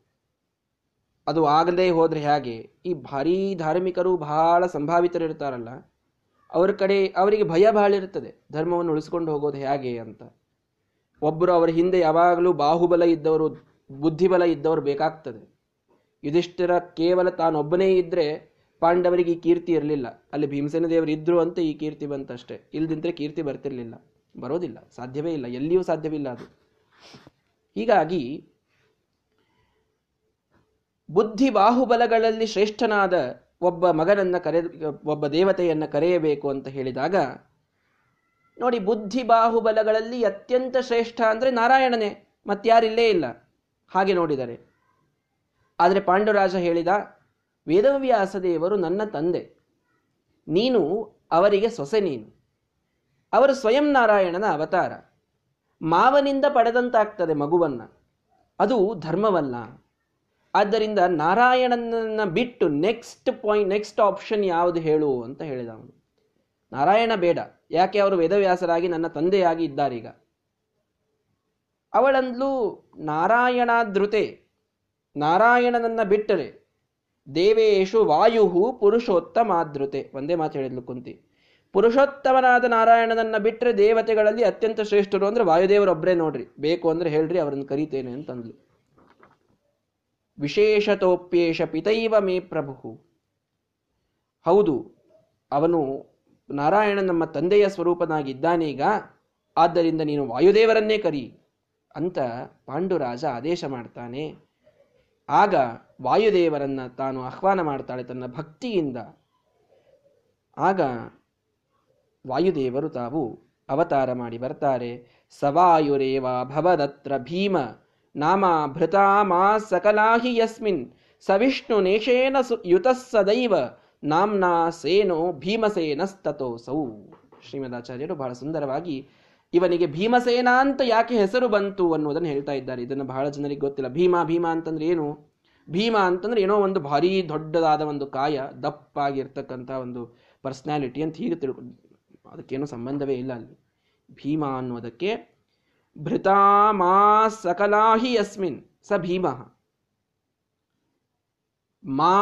ಅದು ಆಗದೇ ಹೋದ್ರೆ ಹೇಗೆ ಈ ಭಾರೀ ಧಾರ್ಮಿಕರು ಬಹಳ ಸಂಭಾವಿತರಿರ್ತಾರಲ್ಲ. ಅವ್ರ ಕಡೆ ಅವರಿಗೆ ಭಯ ಬಹಳ ಇರ್ತದೆ. ಧರ್ಮವನ್ನು ಉಳಿಸ್ಕೊಂಡು ಹೋಗೋದು ಹೇಗೆ ಅಂತ. ಒಬ್ಬರು ಅವರ ಹಿಂದೆ ಯಾವಾಗಲೂ ಬಾಹುಬಲ ಇದ್ದವರು ಬುದ್ಧಿಬಲ ಇದ್ದವರು ಬೇಕಾಗ್ತದೆ. ಯುಧಿಷ್ಠಿರ ಕೇವಲ ತಾನೊಬ್ಬನೇ ಇದ್ರೆ ಪಾಂಡವರಿಗೆ ಈ ಕೀರ್ತಿ ಇರಲಿಲ್ಲ. ಅಲ್ಲಿ ಭೀಮಸೇನ ದೇವರು ಇದ್ರು ಅಂತ ಈ ಕೀರ್ತಿ ಬಂತಷ್ಟೇ. ಇಲ್ದಿಂದ್ರೆ ಕೀರ್ತಿ ಬರ್ತಿರ್ಲಿಲ್ಲ. ಬರೋದಿಲ್ಲ. ಸಾಧ್ಯವೇ ಇಲ್ಲ. ಎಲ್ಲಿಯೂ ಸಾಧ್ಯವಿಲ್ಲ ಅದು. ಹೀಗಾಗಿ ಬುದ್ಧಿ ಬಾಹುಬಲಗಳಲ್ಲಿ ಶ್ರೇಷ್ಠನಾದ ಒಬ್ಬ ಮಗನನ್ನ ಕರೆ, ಒಬ್ಬ ದೇವತೆಯನ್ನ ಕರೆಯಬೇಕು ಅಂತ ಹೇಳಿದಾಗ, ನೋಡಿ ಬುದ್ಧಿ ಬಾಹುಬಲಗಳಲ್ಲಿ ಅತ್ಯಂತ ಶ್ರೇಷ್ಠ ಅಂದ್ರೆ ನಾರಾಯಣನೇ. ಮತ್ತಾರಿಲ್ಲೇ ಇಲ್ಲ. ಹಾಗೆ ನೋಡಿದರೆ. ಆದರೆ ಪಾಂಡುರಾಜ ಹೇಳಿದ ವೇದವ್ಯಾಸ ದೇವರು ನನ್ನ ತಂದೆ, ನೀನು ಅವರಿಗೆ ಸೊಸೆ ನೀನು. ಅವರು ಸ್ವಯಂ ನಾರಾಯಣನ ಅವತಾರ. ಮಾವನಿಂದ ಪಡೆದಂತಾಗ್ತದೆ ಮಗುವನ್ನು. ಅದು ಧರ್ಮವಲ್ಲ. ಆದ್ದರಿಂದ ನಾರಾಯಣನನ್ನು ಬಿಟ್ಟು ನೆಕ್ಸ್ಟ್ ಪಾಯಿಂಟ್, ನೆಕ್ಸ್ಟ್ ಆಪ್ಷನ್ ಯಾವುದು ಹೇಳು ಅಂತ ಹೇಳಿದ ಅವನು ನಾರಾಯಣ ಬೇಡ. ಯಾಕೆ ಅವರು ವೇದವ್ಯಾಸರಾಗಿ ನನ್ನ ತಂದೆಯಾಗಿ ಇದ್ದಾರೀಗ? ಅವಳಂದ್ಲು ನಾರಾಯಣಾದೃತೆ ನಾರಾಯಣನನ್ನ ಬಿಟ್ಟರೆ ದೇವೇಶು ವಾಯು ಪುರುಷೋತ್ತಮಾದೃತೆ ಒಂದೇ ಮಾತು ಹೇಳಿದ್ಲು ಕುಂತಿ. ಪುರುಷೋತ್ತಮನಾದ ನಾರಾಯಣನನ್ನ ಬಿಟ್ಟರೆ ದೇವತೆಗಳಲ್ಲಿ ಅತ್ಯಂತ ಶ್ರೇಷ್ಠರು ಅಂದ್ರೆ ವಾಯುದೇವರೊಬ್ಬರೇ ನೋಡ್ರಿ. ಬೇಕು ಅಂದ್ರೆ ಹೇಳ್ರಿ, ಅವರನ್ನು ಕರೀತೇನೆ ಅಂತಂದ್ಲು. ವಿಶೇಷತೋಪ್ಯೇಷ ಪಿತೈವ ಮೇ ಪ್ರಭು ಹೌದು, ಅವನು ನಾರಾಯಣ ನಮ್ಮ ತಂದೆಯ ಸ್ವರೂಪನಾಗಿದ್ದಾನೀಗ, ಆದ್ದರಿಂದ ನೀನು ವಾಯುದೇವರನ್ನೇ ಕರಿ. ಅಂತ ಪಾಂಡುರಾಜ ಆದೇಶ ಮಾಡ್ತಾನೆ. ಆಗ ವಾಯುದೇವರನ್ನ ತಾನು ಆಹ್ವಾನ ಮಾಡ್ತಾಳೆ ತನ್ನ ಭಕ್ತಿಯಿಂದ. ಆಗ ವಾಯುದೇವರು ತಾವು ಅವತಾರ ಮಾಡಿ ಬರ್ತಾರೆ. ಸವಾಯುರೇವ ಭವದತ್ರ ಭೀಮ ನಾಮ ಭೃತಾಮಾ ಸಕಲಾಹಿ ಯಸ್ಮಿನ್ ಸವಿಷ್ಣು ನೇಷೇನ ಯುತಃ ಸದೈವ ನಾಮ್ನಾ ಸೇನೋ ಭೀಮಸೇನಸ್ತತೋಸೌ. ಶ್ರೀಮದಾಚಾರ್ಯರು ಬಹಳ ಸುಂದರವಾಗಿ ಇವನಿಗೆ ಭೀಮಸೇನ ಅಂತ ಯಾಕೆ ಹೆಸರು ಬಂತು ಅನ್ನೋದನ್ನು ಹೇಳ್ತಾ ಇದ್ದಾರೆ. ಇದನ್ನು ಬಹಳ ಜನರಿಗೆ ಗೊತ್ತಿಲ್ಲ. ಭೀಮ ಭೀಮ ಅಂತಂದ್ರೆ ಏನು? ಭೀಮ ಅಂತಂದ್ರೆ ಏನೋ ಒಂದು ಭಾರಿ ದೊಡ್ಡದಾದ ಒಂದು ಕಾಯ, ದಪ್ಪಾಗಿರ್ತಕ್ಕಂಥ ಒಂದು ಪರ್ಸ್ನಾಲಿಟಿ ಅಂತ ಹೀಗೆ ತಿಳ್ಕೊ, ಅದಕ್ಕೇನೋ ಸಂಬಂಧವೇ ಇಲ್ಲ ಅಲ್ಲಿ. ಭೀಮ ಅನ್ನೋದಕ್ಕೆ ಭೃತಾಮಾ ಸಕಲಾಹಿ ಅಸ್ಮಿನ್ ಸ ಭೀಮ. ಮಾ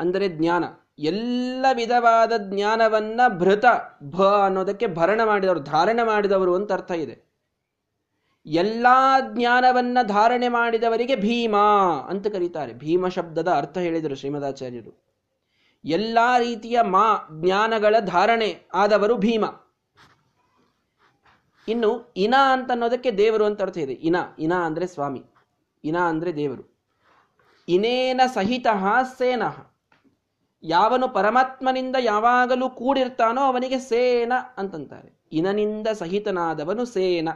ಅಂದರೆ ಜ್ಞಾನ. ಎಲ್ಲ ವಿಧವಾದ ಜ್ಞಾನವನ್ನ ಭೃತ ಭ ಅನ್ನೋದಕ್ಕೆ ಭರಣ ಮಾಡಿದವರು, ಧಾರಣೆ ಮಾಡಿದವರು ಅಂತ ಅರ್ಥ ಇದೆ. ಎಲ್ಲ ಜ್ಞಾನವನ್ನ ಧಾರಣೆ ಮಾಡಿದವರಿಗೆ ಭೀಮ ಅಂತ ಕರೀತಾರೆ. ಭೀಮ ಶಬ್ದದ ಅರ್ಥ ಹೇಳಿದರು ಶ್ರೀಮದಾಚಾರ್ಯರು. ಎಲ್ಲ ರೀತಿಯ ಮಾ ಜ್ಞಾನಗಳ ಧಾರಣೆ ಆದವರು ಭೀಮ. ಇನ್ನು ಇನ ಅಂತ ಅನ್ನೋದಕ್ಕೆ ದೇವರು ಅಂತ ಅರ್ಥ ಇದೆ. ಇನ ಇನ ಅಂದ್ರೆ ಸ್ವಾಮಿ, ಇನ ಅಂದ್ರೆ ದೇವರು. ಇನೇನ ಸಹಿತ ಸೇನ. ಯಾವನು ಪರಮಾತ್ಮನಿಂದ ಯಾವಾಗಲೂ ಕೂಡಿರ್ತಾನೋ ಅವನಿಗೆ ಸೇನ ಅಂತಂತಾರೆ. ಇನನಿಂದ ಸಹಿತನಾದವನು ಸೇನ.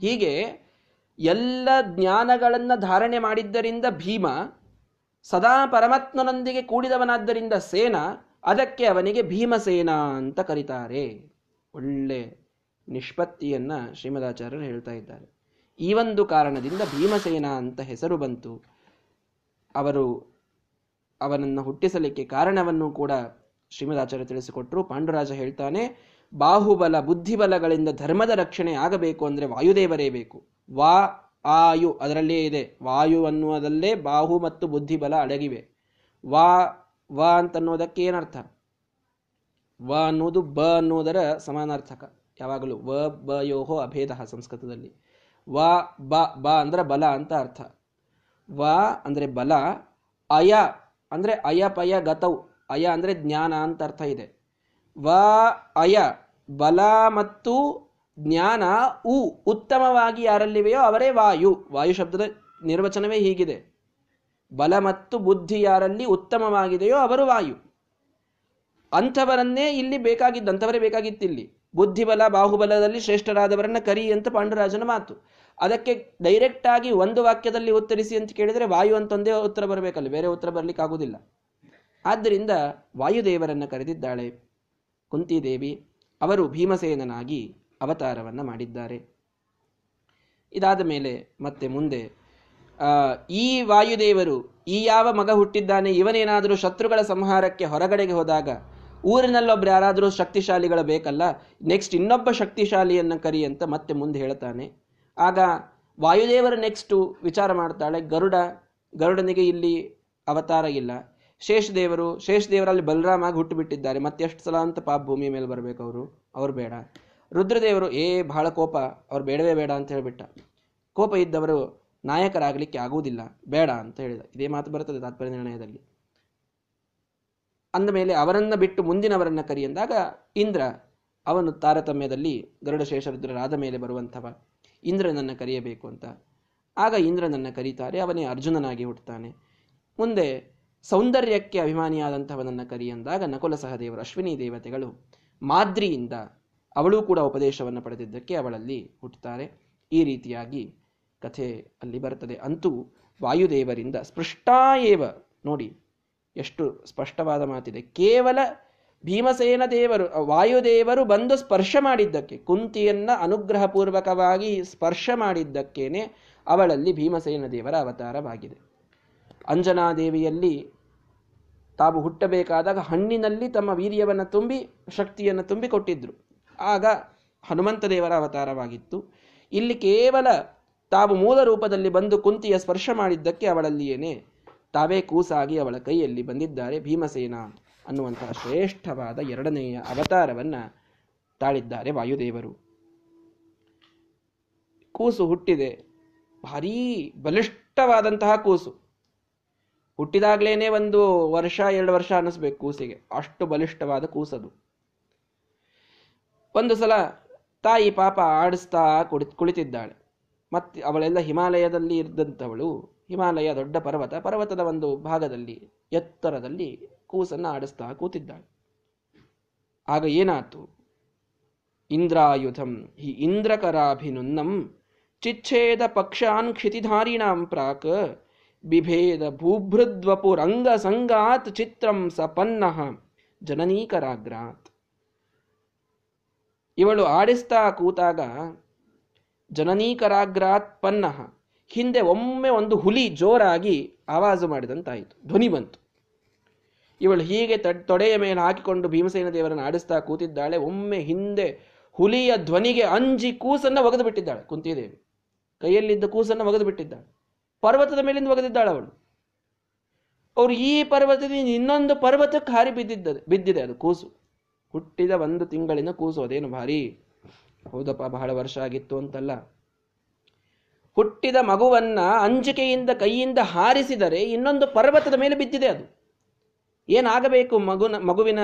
ಹೀಗೆ ಎಲ್ಲ ಜ್ಞಾನಗಳನ್ನು ಧಾರಣೆ ಮಾಡಿದ್ದರಿಂದ ಭೀಮ, ಸದಾ ಪರಮಾತ್ಮನೊಂದಿಗೆ ಕೂಡಿದವನಾದ್ದರಿಂದ ಸೇನ, ಅದಕ್ಕೆ ಅವನಿಗೆ ಭೀಮಸೇನ ಅಂತ ಕರೀತಾರೆ. ಒಳ್ಳೆ ನಿಷ್ಪತ್ತಿಯನ್ನು ಶ್ರೀಮದಾಚಾರ್ಯರು ಹೇಳ್ತಾ ಇದ್ದಾರೆ. ಈ ಒಂದು ಕಾರಣದಿಂದ ಭೀಮಸೇನ ಅಂತ ಹೆಸರು ಬಂತು. ಅವರು ಅವನನ್ನು ಹುಟ್ಟಿಸಲಿಕ್ಕೆ ಕಾರಣವನ್ನು ಕೂಡ ಶ್ರೀಮದಾಚಾರ್ಯ ತಿಳಿಸಿಕೊಟ್ರು. ಪಾಂಡುರಾಜ ಹೇಳ್ತಾನೆ, ಬಾಹುಬಲ ಬುದ್ಧಿಬಲಗಳಿಂದ ಧರ್ಮದ ರಕ್ಷಣೆ ಆಗಬೇಕು ಅಂದರೆ ವಾಯುದೇವರೇ ಬೇಕು. ವಾ, ಆಯು ಅದರಲ್ಲೇ ಇದೆ. ವಾಯು ಅನ್ನುವುದಲ್ಲೇ ಬಾಹು ಮತ್ತು ಬುದ್ಧಿಬಲ ಅಡಗಿವೆ. ವಾ, ವ ಅಂತನ್ನೋದಕ್ಕೆ ಏನರ್ಥ? ವ ಅನ್ನೋದು ಬ ಅನ್ನೋದರ ಸಮಾನಾರ್ಥಕ. ಯಾವಾಗಲೂ ವ, ಬ, ಯೋಹೋ ಅಭೇದ ಸಂಸ್ಕೃತದಲ್ಲಿ. ವ, ಬ ಬ ಅಂದ್ರೆ ಬಲ ಅಂತ ಅರ್ಥ. ವ ಅಂದ್ರೆ ಬಲ, ಅಯ ಅಂದ್ರೆ ಅಯ ಪಯ ಗತೌ. ಅಯ ಅಂದರೆ ಜ್ಞಾನ ಅಂತ ಅರ್ಥ ಇದೆ. ವ, ಅಯ, ಬಲ ಮತ್ತು ಜ್ಞಾನ, ಉ, ಉತ್ತಮವಾಗಿ ಯಾರಲ್ಲಿವೆಯೋ ಅವರೇ ವಾಯು. ವಾಯು ಶಬ್ದದ ನಿರ್ವಚನವೇ ಹೀಗಿದೆ. ಬಲ ಮತ್ತು ಬುದ್ಧಿ ಯಾರಲ್ಲಿ ಉತ್ತಮವಾಗಿದೆಯೋ ಅವರು ವಾಯು. ಅಂಥವರನ್ನೇ ಇಲ್ಲಿ ಬೇಕಾಗಿದ್ದು, ಅಂಥವರೇ ಬೇಕಾಗಿತ್ತಿಲ್ಲಿ. ಬುದ್ಧಿಬಲ, ಬಾಹುಬಲದಲ್ಲಿ ಶ್ರೇಷ್ಠರಾದವರನ್ನ ಕರಿ ಅಂತ ಪಾಂಡುರಾಜನ ಮಾತು. ಅದಕ್ಕೆ ಡೈರೆಕ್ಟ್ ಆಗಿ ಒಂದು ವಾಕ್ಯದಲ್ಲಿ ಉತ್ತರಿಸಿ ಅಂತ ಕೇಳಿದರೆ ವಾಯು ಅಂತೊಂದೇ ಉತ್ತರ ಬರಬೇಕಲ್ಲ, ಬೇರೆ ಉತ್ತರ ಬರ್ಲಿಕ್ಕೆ ಆಗುದಿಲ್ಲ. ಆದ್ದರಿಂದ ವಾಯುದೇವರನ್ನು ಕರೆದಿದ್ದಾಳೆ, ಕುಂತಿದೇವಿ, ಅವರು ಭೀಮಸೇನನಾಗಿ ಅವತಾರವನ್ನ ಮಾಡಿದ್ದಾರೆ. ಇದಾದ ಮೇಲೆ ಮತ್ತೆ ಮುಂದೆ ಈ ವಾಯುದೇವರು ಈ ಯಾವ ಮಗ ಹುಟ್ಟಿದ್ದಾನೆ, ಇವನೇನಾದರೂ ಶತ್ರುಗಳ ಸಂಹಾರಕ್ಕೆ ಹೊರಗಡೆಗೆ ಹೋದಾಗ ಊರಿನಲ್ಲೊಬ್ರು ಯಾರಾದರೂ ಶಕ್ತಿಶಾಲಿಗಳು ಬೇಕಲ್ಲ ನೆಕ್ಸ್ಟ್ ಇನ್ನೊಬ್ಬ ಶಕ್ತಿಶಾಲಿಯನ್ನು ಕರಿ ಅಂತ ಮತ್ತೆ ಮುಂದೆ ಹೇಳ್ತಾನೆ. ಆಗ ವಾಯುದೇವರು ನೆಕ್ಸ್ಟು ವಿಚಾರ ಮಾಡ್ತಾಳೆ ಗರುಡ, ಗರುಡನಿಗೆ ಇಲ್ಲಿ ಅವತಾರ ಇಲ್ಲ. ಶೇಷದೇವರು, ಶೇಷದೇವರಲ್ಲಿ ಬಲರಾಮಾಗಿ ಹುಟ್ಟುಬಿಟ್ಟಿದ್ದಾರೆ. ಮತ್ತೆಷ್ಟು ಸಲ ಅಂತ ಪಾಪ ಭೂಮಿ ಮೇಲೆ ಬರಬೇಕು ಅವರು? ಅವ್ರು ಬೇಡ. ರುದ್ರದೇವರು, ಏ ಬಹಳ ಕೋಪ. ಅವ್ರು ಬೇಡವೇ ಬೇಡ ಅಂತ ಹೇಳಿಬಿಟ್ಟ. ಕೋಪ ಇದ್ದವರು ನಾಯಕರಾಗಲಿಕ್ಕೆ ಆಗುವುದಿಲ್ಲ. ಬೇಡ ಅಂತ ಹೇಳಿದ. ಇದೇ ಮಾತು ಬರುತ್ತದೆ ತಾತ್ಪರ್ಯ ನಿರ್ಣಯದಲ್ಲಿ. ಅಂದ ಮೇಲೆ ಅವರನ್ನ ಬಿಟ್ಟು ಮುಂದಿನವರನ್ನ ಕರಿ ಇಂದ್ರ, ಅವನು ತಾರತಮ್ಯದಲ್ಲಿ ಗರುಡ ಶೇಷರುದ್ರರಾದ ಮೇಲೆ ಬರುವಂಥವ. ಇಂದ್ರನನ್ನ ಕರೆಯಬೇಕು ಅಂತ. ಆಗ ಇಂದ್ರನನ್ನು ಕರೀತಾರೆ, ಅವನೇ ಅರ್ಜುನನಾಗಿ ಹುಟ್ಟುತ್ತಾನೆ ಮುಂದೆ ಸೌಂದರ್ಯಕ್ಕೆ ಅಭಿಮಾನಿಯಾದಂಥವನನ್ನು ಕರಿಯಂದಾಗ ನಕುಲ ಸಹದೇವರು ಅಶ್ವಿನಿ ದೇವತೆಗಳು ಮಾದ್ರಿಯಿಂದ ಅವಳು ಕೂಡ ಉಪದೇಶವನ್ನು ಪಡೆದಿದ್ದಕ್ಕೆ ಅವಳಲ್ಲಿ ಹುಟ್ಟುತ್ತಾರೆ ಈ ರೀತಿಯಾಗಿ ಕಥೆ ಅಲ್ಲಿ ಬರ್ತದೆ. ಅಂತೂ ವಾಯುದೇವರಿಂದ ಸ್ಪೃಷ್ಟಾಯೇವ ನೋಡಿ, ಎಷ್ಟು ಸ್ಪಷ್ಟವಾದ ಮಾತಿದೆ. ಕೇವಲ ಭೀಮಸೇನ ದೇವರು, ವಾಯುದೇವರು ಬಂದು ಸ್ಪರ್ಶ ಮಾಡಿದ್ದಕ್ಕೆ, ಕುಂತಿಯನ್ನ ಅನುಗ್ರಹಪೂರ್ವಕವಾಗಿ ಸ್ಪರ್ಶ ಮಾಡಿದ್ದಕ್ಕೇನೆ ಅವಳಲ್ಲಿ ಭೀಮಸೇನ ದೇವರ ಅವತಾರವಾಗಿದೆ. ಅಂಜನಾದೇವಿಯಲ್ಲಿ ತಾವು ಹುಟ್ಟಬೇಕಾದಾಗ ಹಣ್ಣಿನಲ್ಲಿ ತಮ್ಮ ವೀರ್ಯವನ್ನು ತುಂಬಿ, ಶಕ್ತಿಯನ್ನು ತುಂಬಿ ಕೊಟ್ಟಿದ್ರು. ಆಗ ಹನುಮಂತ ದೇವರ ಅವತಾರವಾಗಿತ್ತು. ಇಲ್ಲಿ ಕೇವಲ ತಾವು ಮೂಲ ರೂಪದಲ್ಲಿ ಬಂದು ಕುಂತಿಯ ಸ್ಪರ್ಶ ಮಾಡಿದ್ದಕ್ಕೆ ಅವಳಲ್ಲಿಯೇನೆ ತಾವೇ ಕೂಸಾಗಿ ಅವಳ ಕೈಯಲ್ಲಿ ಬಂದಿದ್ದಾರೆ ಭೀಮಸೇನ ಅನ್ನುವಂತಹ ಶ್ರೇಷ್ಠವಾದ ಎರಡನೆಯ ಅವತಾರವನ್ನ ತಾಳಿದ್ದಾರೆ ವಾಯುದೇವರು. ಕೂಸು ಹುಟ್ಟಿದೆ. ಭಾರೀ ಬಲಿಷ್ಠವಾದಂತಹ ಕೂಸು. ಹುಟ್ಟಿದಾಗ್ಲೇನೆ ಒಂದು ವರ್ಷ, ಎರಡು ವರ್ಷ ಅನ್ನಿಸ್ಬೇಕು ಕೂಸಿಗೆ. ಅಷ್ಟು ಬಲಿಷ್ಠವಾದ ಕೂಸದು. ಒಂದು ಸಲ ತಾಯಿ ಪಾಪ ಆಡಿಸ್ತಾ ಕುಳಿ, ಕುಳಿತಿದ್ದಾಳೆ. ಮತ್ತೆ ಅವಳೆಲ್ಲ ಹಿಮಾಲಯದಲ್ಲಿ ಇದ್ದಂಥವಳು. ಹಿಮಾಲಯ ದೊಡ್ಡ ಪರ್ವತ. ಪರ್ವತದ ಒಂದು ಭಾಗದಲ್ಲಿ, ಎತ್ತರದಲ್ಲಿ ಕೂಸನ್ನ ಆಡಿಸ್ತಾ ಕೂತಿದ್ದಾಳೆ. ಆಗ ಏನಾತು ಇಂದ್ರಾಯುಧಂ ಹಿ ಇಂದ್ರಕರಾಭಿನುನ್ನಂ ಚಿಚ್ಛೇದ ಪಕ್ಷಾನ್ ಕ್ಷಿತಿಧಾರಿಣಾಂ ಪ್ರಾಕ್ ಬಿಭೇದ ಭೂಭೃದ್ವಪುರಂಗ ಸಂಗಾತ್ ಚಿತ್ರಂ ಸಪನ್ನ ಜನನೀಕರಾಗ್ರಾತ್. ಇವಳು ಆಡಿಸ್ತಾ ಕೂತಾಗ ಜನನೀಕರಾಗ್ರಾತ್ ಪನ್ನಃ ಹಿಂದೆ ಒಮ್ಮೆ ಒಂದು ಹುಲಿ ಜೋರಾಗಿ ಆವಾಜು ಮಾಡಿದಂತಾಯಿತು. ಧ್ವನಿ ಬಂತು. ಇವಳು ಹೀಗೆ ತೊಡೆಯ ಮೇಲೆ ಹಾಕಿಕೊಂಡು ಭೀಮಸೇನ ದೇವರನ್ನು ಆಡಿಸ್ತಾ ಕೂತಿದ್ದಾಳೆ. ಒಮ್ಮೆ ಹಿಂದೆ ಹುಲಿಯ ಧ್ವನಿಗೆ ಅಂಜಿ ಕೂಸನ್ನು ಒಗೆದು ಬಿಟ್ಟಿದ್ದಾಳೆ ಕುಂತಿದೇವಿ. ಕೈಯಲ್ಲಿದ್ದ ಕೂಸನ್ನು ಒಗೆದು ಬಿಟ್ಟಿದ್ದಾಳೆ. ಪರ್ವತದ ಮೇಲಿಂದ ಒಗೆದಿದ್ದಾಳೆ ಅವಳು. ಅವರು ಈ ಪರ್ವತದಿಂದ ಇನ್ನೊಂದು ಪರ್ವತಕ್ಕೆ ಹಾರಿ ಬಿದ್ದಿದ್ದದೆ, ಬಿದ್ದಿದೆ ಅದು ಕೂಸು. ಹುಟ್ಟಿದ ಒಂದು ತಿಂಗಳಿನ ಕೂಸು ಅದೇನು ಭಾರಿ. ಹೌದಪ್ಪ, ಬಹಳ ವರ್ಷ ಆಗಿತ್ತು ಅಂತಲ್ಲ. ಹುಟ್ಟಿದ ಮಗುವನ್ನ ಅಂಜಿಕೆಯಿಂದ ಕೈಯಿಂದ ಹಾರಿಸಿದರೆ ಇನ್ನೊಂದು ಪರ್ವತದ ಮೇಲೆ ಬಿದ್ದಿದೆ ಅದು. ಏನಾಗಬೇಕು ಮಗುನ, ಮಗುವಿನ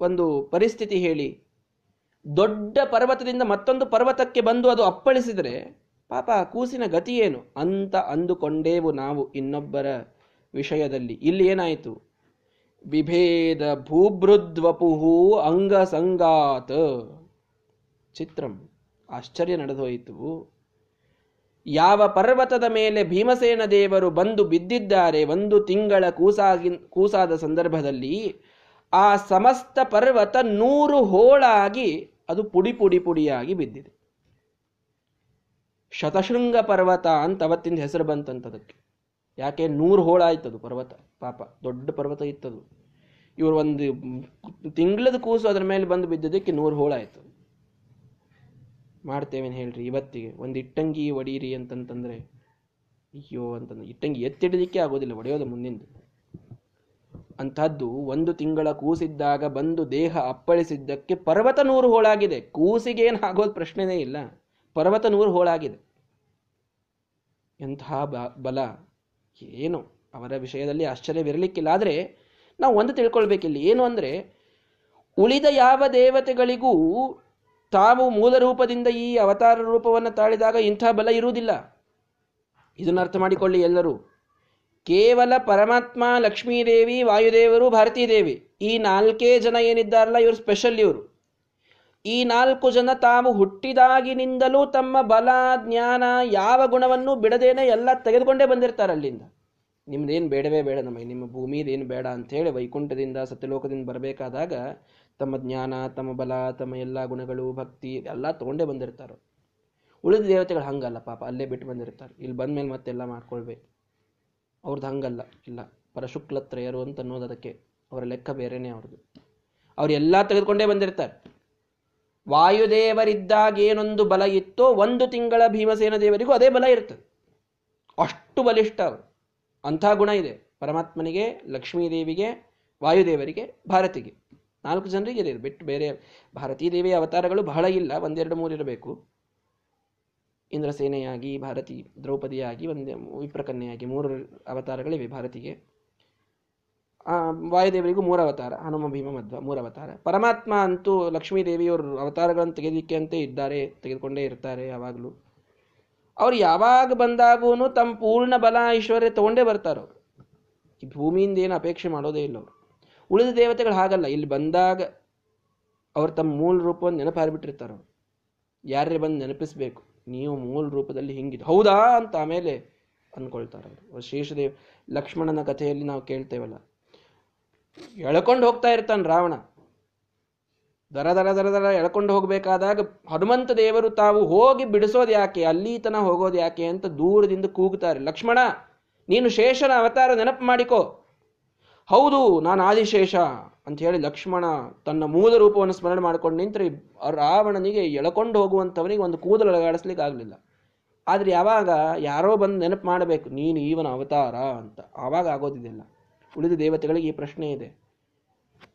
ಒಂದು ಪರಿಸ್ಥಿತಿ ಹೇಳಿ. ದೊಡ್ಡ ಪರ್ವತದಿಂದ ಮತ್ತೊಂದು ಪರ್ವತಕ್ಕೆ ಬಂದು ಅದು ಅಪ್ಪಳಿಸಿದರೆ ಪಾಪ ಕೂಸಿನ ಗತಿ ಏನು? ಅಂತ ಅಂದುಕೊಂಡೇವು ನಾವು ಇನ್ನೊಬ್ಬರ ವಿಷಯದಲ್ಲಿ. ಇಲ್ಲಿ ಏನಾಯಿತು? ವಿಭೇದ ಭೂಭೃದ್ವಪುಹು ಅಂಗಸಂಗಾತ. ಚಿತ್ರಂ. ಆಶ್ಚರ್ಯ ನಡೆದೋಯಿತು. ಯಾವ ಪರ್ವತದ ಮೇಲೆ ಭೀಮಸೇನ ದೇವರು ಬಂದು ಬಿದ್ದಿದ್ದಾರೆ ಒಂದು ತಿಂಗಳ ಕೂಸಾಗಿ, ಕೂಸಾದ ಸಂದರ್ಭದಲ್ಲಿ ಆ ಸಮಸ್ತ ಪರ್ವತ ನೂರು ಹೋಳಾಗಿ ಅದು ಪುಡಿ ಪುಡಿ ಪುಡಿಯಾಗಿ ಬಿದ್ದಿದೆ. ಶತಶೃಂಗ ಪರ್ವತ ಅಂತ ಅವತ್ತಿಂದ ಹೆಸರು ಬಂತಂತದಕ್ಕೆ. ಯಾಕೆ ನೂರು ಹೋಳಾಯ್ತದು ಪರ್ವತ? ಪಾಪ, ದೊಡ್ಡ ಪರ್ವತ ಇತ್ತದು. ಇವರು ಒಂದು ತಿಂಗಳದ ಕೂಸು ಅದರ ಮೇಲೆ ಬಂದು ಬಿದ್ದದಕ್ಕೆ ನೂರು ಹೋಳಾಯ್ತು ಮಾಡ್ತೇವೇನು ಹೇಳ್ರಿ ಇವತ್ತಿಗೆ? ಒಂದು ಇಟ್ಟಂಗಿ ಒಡೀರಿ ಅಂತಂತಂದರೆ, ಅಯ್ಯೋ ಅಂತಂದ್ರೆ, ಇಟ್ಟಂಗಿ ಎತ್ತಿಡಲಿಕ್ಕೆ ಆಗೋದಿಲ್ಲ, ಒಡೆಯೋದು ಮುಂದಿನ ಅಂಥದ್ದು ಒಂದು ತಿಂಗಳ ಕೂಸಿದ್ದಾಗ ಬಂದು ದೇಹ ಅಪ್ಪಳಿಸಿದ್ದಕ್ಕೆ ಪರ್ವತ ನೂರು ಹೋಳಾಗಿದೆ. ಕೂಸಿಗೇನು ಆಗೋದು ಪ್ರಶ್ನೆನೇ ಇಲ್ಲ. ಪರ್ವತ ನೂರು ಹೋಳಾಗಿದೆ. ಎಂತಹ ಬಲ? ಏನು, ಅವರ ವಿಷಯದಲ್ಲಿ ಆಶ್ಚರ್ಯವಿರಲಿಕ್ಕಿಲ್ಲ. ಆದರೆ ನಾವು ಒಂದು ತಿಳ್ಕೊಳ್ಬೇಕಿಲ್ಲ. ಏನು ಅಂದರೆ, ಉಳಿದ ಯಾವ ದೇವತೆಗಳಿಗೂ ತಾವು ಮೂಲ ರೂಪದಿಂದ ಈ ಅವತಾರ ರೂಪವನ್ನು ತಾಳಿದಾಗ ಇಂಥ ಬಲ ಇರುವುದಿಲ್ಲ. ಇದನ್ನು ಅರ್ಥ ಮಾಡಿಕೊಳ್ಳಿ ಎಲ್ಲರೂ. ಕೇವಲ ಪರಮಾತ್ಮ, ಲಕ್ಷ್ಮೀದೇವಿ, ವಾಯುದೇವರು, ಭಾರತೀದೇವಿ. ಈ ನಾಲ್ಕೇ ಜನ ಏನಿದ್ದಾರಲ್ಲ, ಇವರು ಸ್ಪೆಷಲ್ ಇವರು. ಈ ನಾಲ್ಕು ಜನ ತಾವು ಹುಟ್ಟಿದಾಗಿನಿಂದಲೂ ತಮ್ಮ ಬಲ, ಜ್ಞಾನ, ಯಾವ ಗುಣವನ್ನು ಬಿಡದೇನೆ ಎಲ್ಲ ತೆಗೆದುಕೊಂಡೇ ಬಂದಿರ್ತಾರೆ ಅಲ್ಲಿಂದ. ನಿಮ್ದೇನು ಬೇಡವೇ ಬೇಡ ನಮಗೆ. ನಿಮ್ಮ ಭೂಮಿದೇನು ಬೇಡ ಅಂಥೇಳಿ ವೈಕುಂಠದಿಂದ ಸತ್ಯಲೋಕದಿಂದ ಬರಬೇಕಾದಾಗ ತಮ್ಮ ಜ್ಞಾನ, ತಮ್ಮ ಬಲ, ತಮ್ಮ ಎಲ್ಲ ಗುಣಗಳು, ಭಕ್ತಿ ಎಲ್ಲ ತಗೊಂಡೇ ಬಂದಿರ್ತಾರೆ. ಉಳಿದ ದೇವತೆಗಳು ಹಂಗಲ್ಲ, ಪಾಪ ಅಲ್ಲೇ ಬಿಟ್ಟು ಬಂದಿರ್ತಾರೆ. ಇಲ್ಲಿ ಬಂದ ಮೇಲೆ ಮತ್ತೆಲ್ಲ ಮಾಡ್ಕೊಳ್ಬೇಕು. ಅವ್ರದ್ದು ಹಂಗಲ್ಲ, ಇಲ್ಲ. ಪರಶುಕ್ಲತ್ರಯರು ಅಂತ ಅನ್ನೋದು ಅದಕ್ಕೆ. ಅವರ ಲೆಕ್ಕ ಬೇರೆನೇ ಅವ್ರದ್ದು ಅವರೆಲ್ಲ ತೆಗೆದುಕೊಂಡೇ ಬಂದಿರ್ತಾರೆ. ವಾಯುದೇವರಿದ್ದಾಗ ಏನೊಂದು ಬಲ ಇತ್ತೋ ಒಂದು ತಿಂಗಳ ಭೀಮಸೇನ ದೇವರಿಗೂ ಅದೇ ಬಲ ಇರ್ತದೆ. ಅಷ್ಟು ಬಲಿಷ್ಠ ಅವರು. ಅಂಥ ಗುಣ ಇದೆ. ಪರಮಾತ್ಮನಿಗೆ, ಲಕ್ಷ್ಮೀದೇವಿಗೆ, ವಾಯುದೇವರಿಗೆ, ಭಾರತಿಗೆ. ನಾಲ್ಕು ಜನರಿಗೆ ಇರಲಿ, ಬಿಟ್ಟು ಬೇರೆ ಭಾರತೀ ದೇವಿಯ ಅವತಾರಗಳು ಬಹಳ ಇಲ್ಲ, ಒಂದೆರಡು ಮೂರು ಇರಬೇಕು. ಇಂದ್ರಸೇನೆಯಾಗಿ, ಭಾರತಿ ದ್ರೌಪದಿಯಾಗಿ, ಒಂದೇ ವಿಪ್ರಕನ್ಯೆಯಾಗಿ ಮೂರು ಅವತಾರಗಳಿವೆ ಭಾರತಿಗೆ. ವಾಯುದೇವರಿಗೂ ಮೂರು ಅವತಾರ, ಹನುಮ, ಭೀಮ, ಮಧ್ವ, ಮೂರು ಅವತಾರ. ಪರಮಾತ್ಮ ಅಂತೂ ಲಕ್ಷ್ಮೀ ದೇವಿಯವರು ಅವತಾರಗಳನ್ನು ತೆಗೆದಿಕ್ಕೆ ಅಂತ ಇದ್ದಾರೆ, ತೆಗೆದುಕೊಂಡೇ ಇರ್ತಾರೆ ಯಾವಾಗಲೂ. ಅವ್ರು ಯಾವಾಗ ಬಂದಾಗೂ ತಮ್ಮ ಪೂರ್ಣ ಬಲ, ಐಶ್ವರ್ಯ ತಗೊಂಡೇ ಬರ್ತಾರವ್ರು ಈ ಭೂಮಿಯಿಂದ ಏನು ಅಪೇಕ್ಷೆ ಮಾಡೋದೇ ಇಲ್ಲ ಅವರು. ಉಳಿದ ದೇವತೆಗಳು ಹಾಗಲ್ಲ. ಇಲ್ಲಿ ಬಂದಾಗ ಅವ್ರು ತಮ್ಮ ಮೂಲ ರೂಪವನ್ನು ನೆನಪು ಹಾರಿಬಿಟ್ಟಿರ್ತಾರೆ ಅವರು ಯಾರೇ ಬಂದು ನೆನಪಿಸ್ಬೇಕು? ನೀವು ಮೂಲ ರೂಪದಲ್ಲಿ ಹಿಂಗಿದೆ ಹೌದಾ ಅಂತ ಆಮೇಲೆ ಅಂದ್ಕೊಳ್ತಾರೆ ಅವರು. ಶೇಷದೇವ್ ಲಕ್ಷ್ಮಣನ ಕಥೆಯಲ್ಲಿ ನಾವು ಕೇಳ್ತೇವಲ್ಲ. ಎಳ್ಕೊಂಡು ಹೋಗ್ತಾ ಇರ್ತಾನೆ ರಾವಣ. ದರ ದರ ದರ ದರ ಎಳ್ಕೊಂಡು ಹೋಗಬೇಕಾದಾಗ ಹನುಮಂತ ದೇವರು ತಾವು ಹೋಗಿ ಬಿಡಿಸೋದು ಯಾಕೆ? ಅಲ್ಲಿ ತನ ಹೋಗೋದು ಯಾಕೆ ಅಂತ ದೂರದಿಂದ ಕೂಗುತ್ತಾರೆ ಲಕ್ಷ್ಮಣ, ನೀನು ಶೇಷನ ಅವತಾರ ನೆನಪು ಮಾಡಿಕೋ. ಹೌದು, ನಾನು ಆದಿಶೇಷ ಅಂತ ಹೇಳಿ ಲಕ್ಷ್ಮಣ ತನ್ನ ಮೂಲ ರೂಪವನ್ನು ಸ್ಮರಣೆ ಮಾಡ್ಕೊಂಡು ನಿಂತರೆ ರಾವಣನಿಗೆ ಎಳಕೊಂಡು ಹೋಗುವಂಥವನಿಗೆ ಒಂದು ಕೂದಲು ಅಲಗಾಡಿಸ್ಲಿಕ್ಕೆ ಆಗಲಿಲ್ಲ. ಆದರೆ ಯಾವಾಗ ಯಾರೋ ಬಂದು ನೆನಪು ಮಾಡಬೇಕು, ನೀನು ಈವನ ಅವತಾರ ಅಂತ. ಆವಾಗ ಆಗೋದಿದೆಲ್ಲ. ಉಳಿದ ದೇವತೆಗಳಿಗೆ ಈ ಪ್ರಶ್ನೆ ಇದೆ.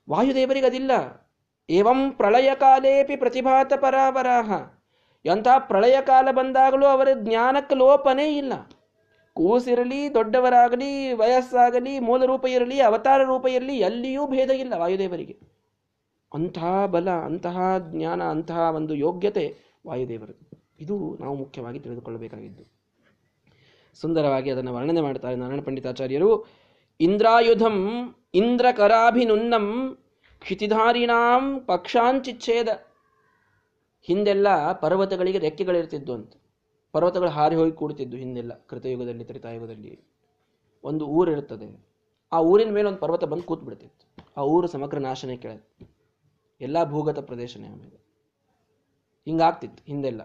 ವಾಯುದೇವರಿಗೆ ಅದಿಲ್ಲ. ಏವಂ ಪ್ರಳಯ ಕಾಲೇಪಿ ಪ್ರತಿಭಾತ ಪರಾವರಾಹ. ಎಂಥ ಪ್ರಳಯ ಕಾಲ ಬಂದಾಗಲೂ ಅವರ ಜ್ಞಾನಕ್ಕೆ ಲೋಪನೇ ಇಲ್ಲ. ಕೂಸಿರಲಿ, ದೊಡ್ಡವರಾಗಲಿ, ವಯಸ್ಸಾಗಲಿ ಮೂಲ ರೂಪ ಇರಲಿ, ಅವತಾರ ರೂಪ ಇರಲಿ, ಎಲ್ಲಿಯೂ ಭೇದ ಇಲ್ಲ ವಾಯುದೇವರಿಗೆ. ಅಂತಹ ಬಲ, ಅಂತಹ ಜ್ಞಾನ, ಅಂತಹ ಒಂದು ಯೋಗ್ಯತೆ ವಾಯುದೇವರು. ಇದು ನಾವು ಮುಖ್ಯವಾಗಿ ತಿಳಿದುಕೊಳ್ಳಬೇಕಾಗಿದ್ದು. ಸುಂದರವಾಗಿ ಅದನ್ನು ವರ್ಣನೆ ಮಾಡ್ತಾರೆ ನಾರಾಯಣ ಪಂಡಿತಾಚಾರ್ಯರು. ಇಂದ್ರಾಯುಧಂ ಇಂದ್ರಕರಾಭಿನುನ್ನಂ ಕ್ಷಿತಿಧಾರಿಣಾಂ ಪಕ್ಷಾಂಚಿಚ್ಛೇದ. ಹಿಂದೆಲ್ಲ ಪರ್ವತಗಳಿಗೆ ರೆಕ್ಕೆಗಳಿರ್ತಿದ್ದು ಅಂತ ಪರ್ವತಗಳು ಹಾರಿ ಹೋಗಿ ಕೂಡುತ್ತಿದ್ದು ಹಿಂದೆಲ್ಲ ಕೃತಯುಗದಲ್ಲಿ, ತ್ರಿತಾಯುಗದಲ್ಲಿ. ಒಂದು ಊರಿರುತ್ತದೆ ಆ ಊರಿನ ಮೇಲೆ ಒಂದು ಪರ್ವತ ಬಂದು ಕೂತ್ ಬಿಡ್ತಿತ್ತು ಆ ಊರು ಸಮಗ್ರ ನಾಶನೇ ಕೆಳಗೆ. ಎಲ್ಲ ಭೂಗತ ಪ್ರದೇಶನೇ ಆಮೇಲೆ. ಹಿಂಗಾಗ್ತಿತ್ತು, ಹಿಂದೆಲ್ಲ.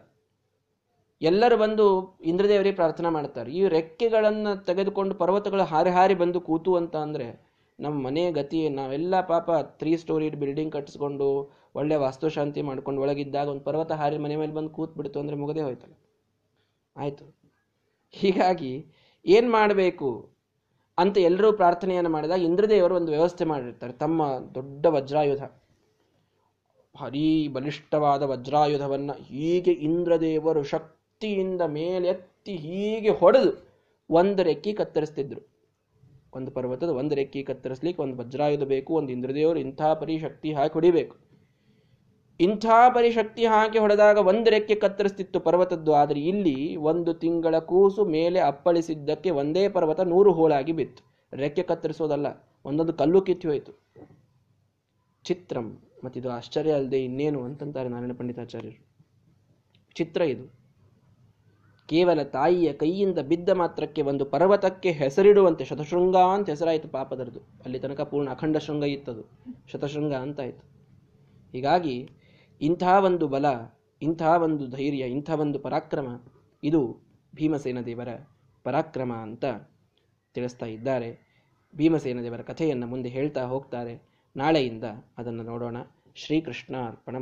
ಎಲ್ಲರೂ ಬಂದು ಇಂದ್ರದೇವರಿಗೆ ಪ್ರಾರ್ಥನಾ ಮಾಡ್ತಾರೆ. ಈ ರೆಕ್ಕೆಗಳನ್ನು ತೆಗೆದುಕೊಂಡು ಪರ್ವತಗಳು ಹಾರಿ ಹಾರಿ ಬಂದು ಕೂತು ಅಂತ ಅಂದರೆ ನಮ್ಮ ಮನೆ ಗತಿ ನಾವೆಲ್ಲ ಪಾಪ ತ್ರೀ ಸ್ಟೋರಿ ಬಿಲ್ಡಿಂಗ್ ಕಟ್ಟಿಸ್ಕೊಂಡು ಒಳ್ಳೆ ವಾಸ್ತುಶಾಂತಿ ಮಾಡ್ಕೊಂಡು ಒಳಗಿದ್ದಾಗ ಒಂದು ಪರ್ವತ ಹಾರಿ ಮನೆ ಮೇಲೆ ಬಂದು ಕೂತ್ ಬಿಡ್ತು ಅಂದ್ರೆ ಮುಗದೇ ಹೋಯ್ತಲ್ಲ. ಆಯಿತು. ಹೀಗಾಗಿ ಏನು ಮಾಡಬೇಕು ಅಂತ ಎಲ್ಲರೂ ಪ್ರಾರ್ಥನೆಯನ್ನು ಮಾಡಿದಾಗ ಇಂದ್ರದೇವರು ಒಂದು ವ್ಯವಸ್ಥೆ ಮಾಡಿರ್ತಾರೆ. ತಮ್ಮ ದೊಡ್ಡ ವಜ್ರಾಯುಧ. ಭಾರೀ ಬಲಿಷ್ಠವಾದ ವಜ್ರಾಯುಧವನ್ನು ಹೀಗೆ ಇಂದ್ರದೇವರು ಶಕ್ತಿಯಿಂದ ಮೇಲೆತ್ತಿ ಹೀಗೆ ಹೊಡೆದು ಒಂದು ರೆಕ್ಕಿ ಕತ್ತರಿಸ್ತಿದ್ರು. ಒಂದು ಪರ್ವತದ ಒಂದು ರೆಕ್ಕಿ ಕತ್ತರಿಸ್ಲಿಕ್ಕೆ ಒಂದು ವಜ್ರಾಯುಧ ಬೇಕು, ಒಂದು ಇಂದ್ರದೇವರು ಇಂಥ ಪರಿ ಶಕ್ತಿ ಹಾಕಿ ಹೊಡಿಬೇಕು. ಇಂಥ ಪರಿಶಕ್ತಿ ಹಾಕಿ ಹೊಡೆದಾಗ ಒಂದು ರೆಕ್ಕೆ ಕತ್ತರಿಸ್ತಿತ್ತು ಪರ್ವತದ್ದು, ಆದರೆ ಇಲ್ಲಿ ಒಂದು ತಿಂಗಳ ಕೂಸು ಮೇಲೆ ಅಪ್ಪಳಿಸಿದ್ದಕ್ಕೆ ಒಂದೇ ಪರ್ವತ ನೂರು ಹೋಳಾಗಿ ಬಿತ್ತು. ರೆಕ್ಕೆ ಕತ್ತರಿಸೋದಲ್ಲ, ಒಂದೊಂದು ಕಲ್ಲು ಕಿತ್ತಿ ಹೋಯಿತು. ಚಿತ್ರಂ, ಮತ್ತಿದು ಆಶ್ಚರ್ಯ ಅಲ್ಲದೆ ಇನ್ನೇನು ಅಂತಂತಾರೆ ನಾರಾಯಣ ಪಂಡಿತಾಚಾರ್ಯರು. ಚಿತ್ರ ಇದು. ಕೇವಲ ತಾಯಿಯ ಕೈಯಿಂದ ಬಿದ್ದ ಮಾತ್ರಕ್ಕೆ ಒಂದು ಪರ್ವತಕ್ಕೆ ಹೆಸರಿಡುವಂತೆ ಶತಶೃಂಗ ಅಂತ ಹೆಸರಾಯಿತು ಪಾಪದರದು. ಅಲ್ಲಿ ತನಕ ಪೂರ್ಣ ಅಖಂಡ ಶೃಂಗ ಇತ್ತದು. ಶತಶೃಂಗ ಅಂತಾಯಿತು. ಹೀಗಾಗಿ ಇಂಥ ಒಂದು ಬಲ, ಇಂಥ ಒಂದು ಧೈರ್ಯ, ಇಂಥ ಒಂದು ಪರಾಕ್ರಮ, ಇದು ಭೀಮಸೇನ ದೇವರ ಪರಾಕ್ರಮ ಅಂತ ತಿಳಿಸ್ತಾ ಇದ್ದಾರೆ. ಭೀಮಸೇನ ದೇವರ ಕಥೆಯನ್ನು ಮುಂದೆ ಹೇಳ್ತಾ ಹೋಗ್ತಾರೆ. ನಾಳೆಯಿಂದ ಅದನ್ನು ನೋಡೋಣ. ಶ್ರೀಕೃಷ್ಣ ಅರ್ಪಣ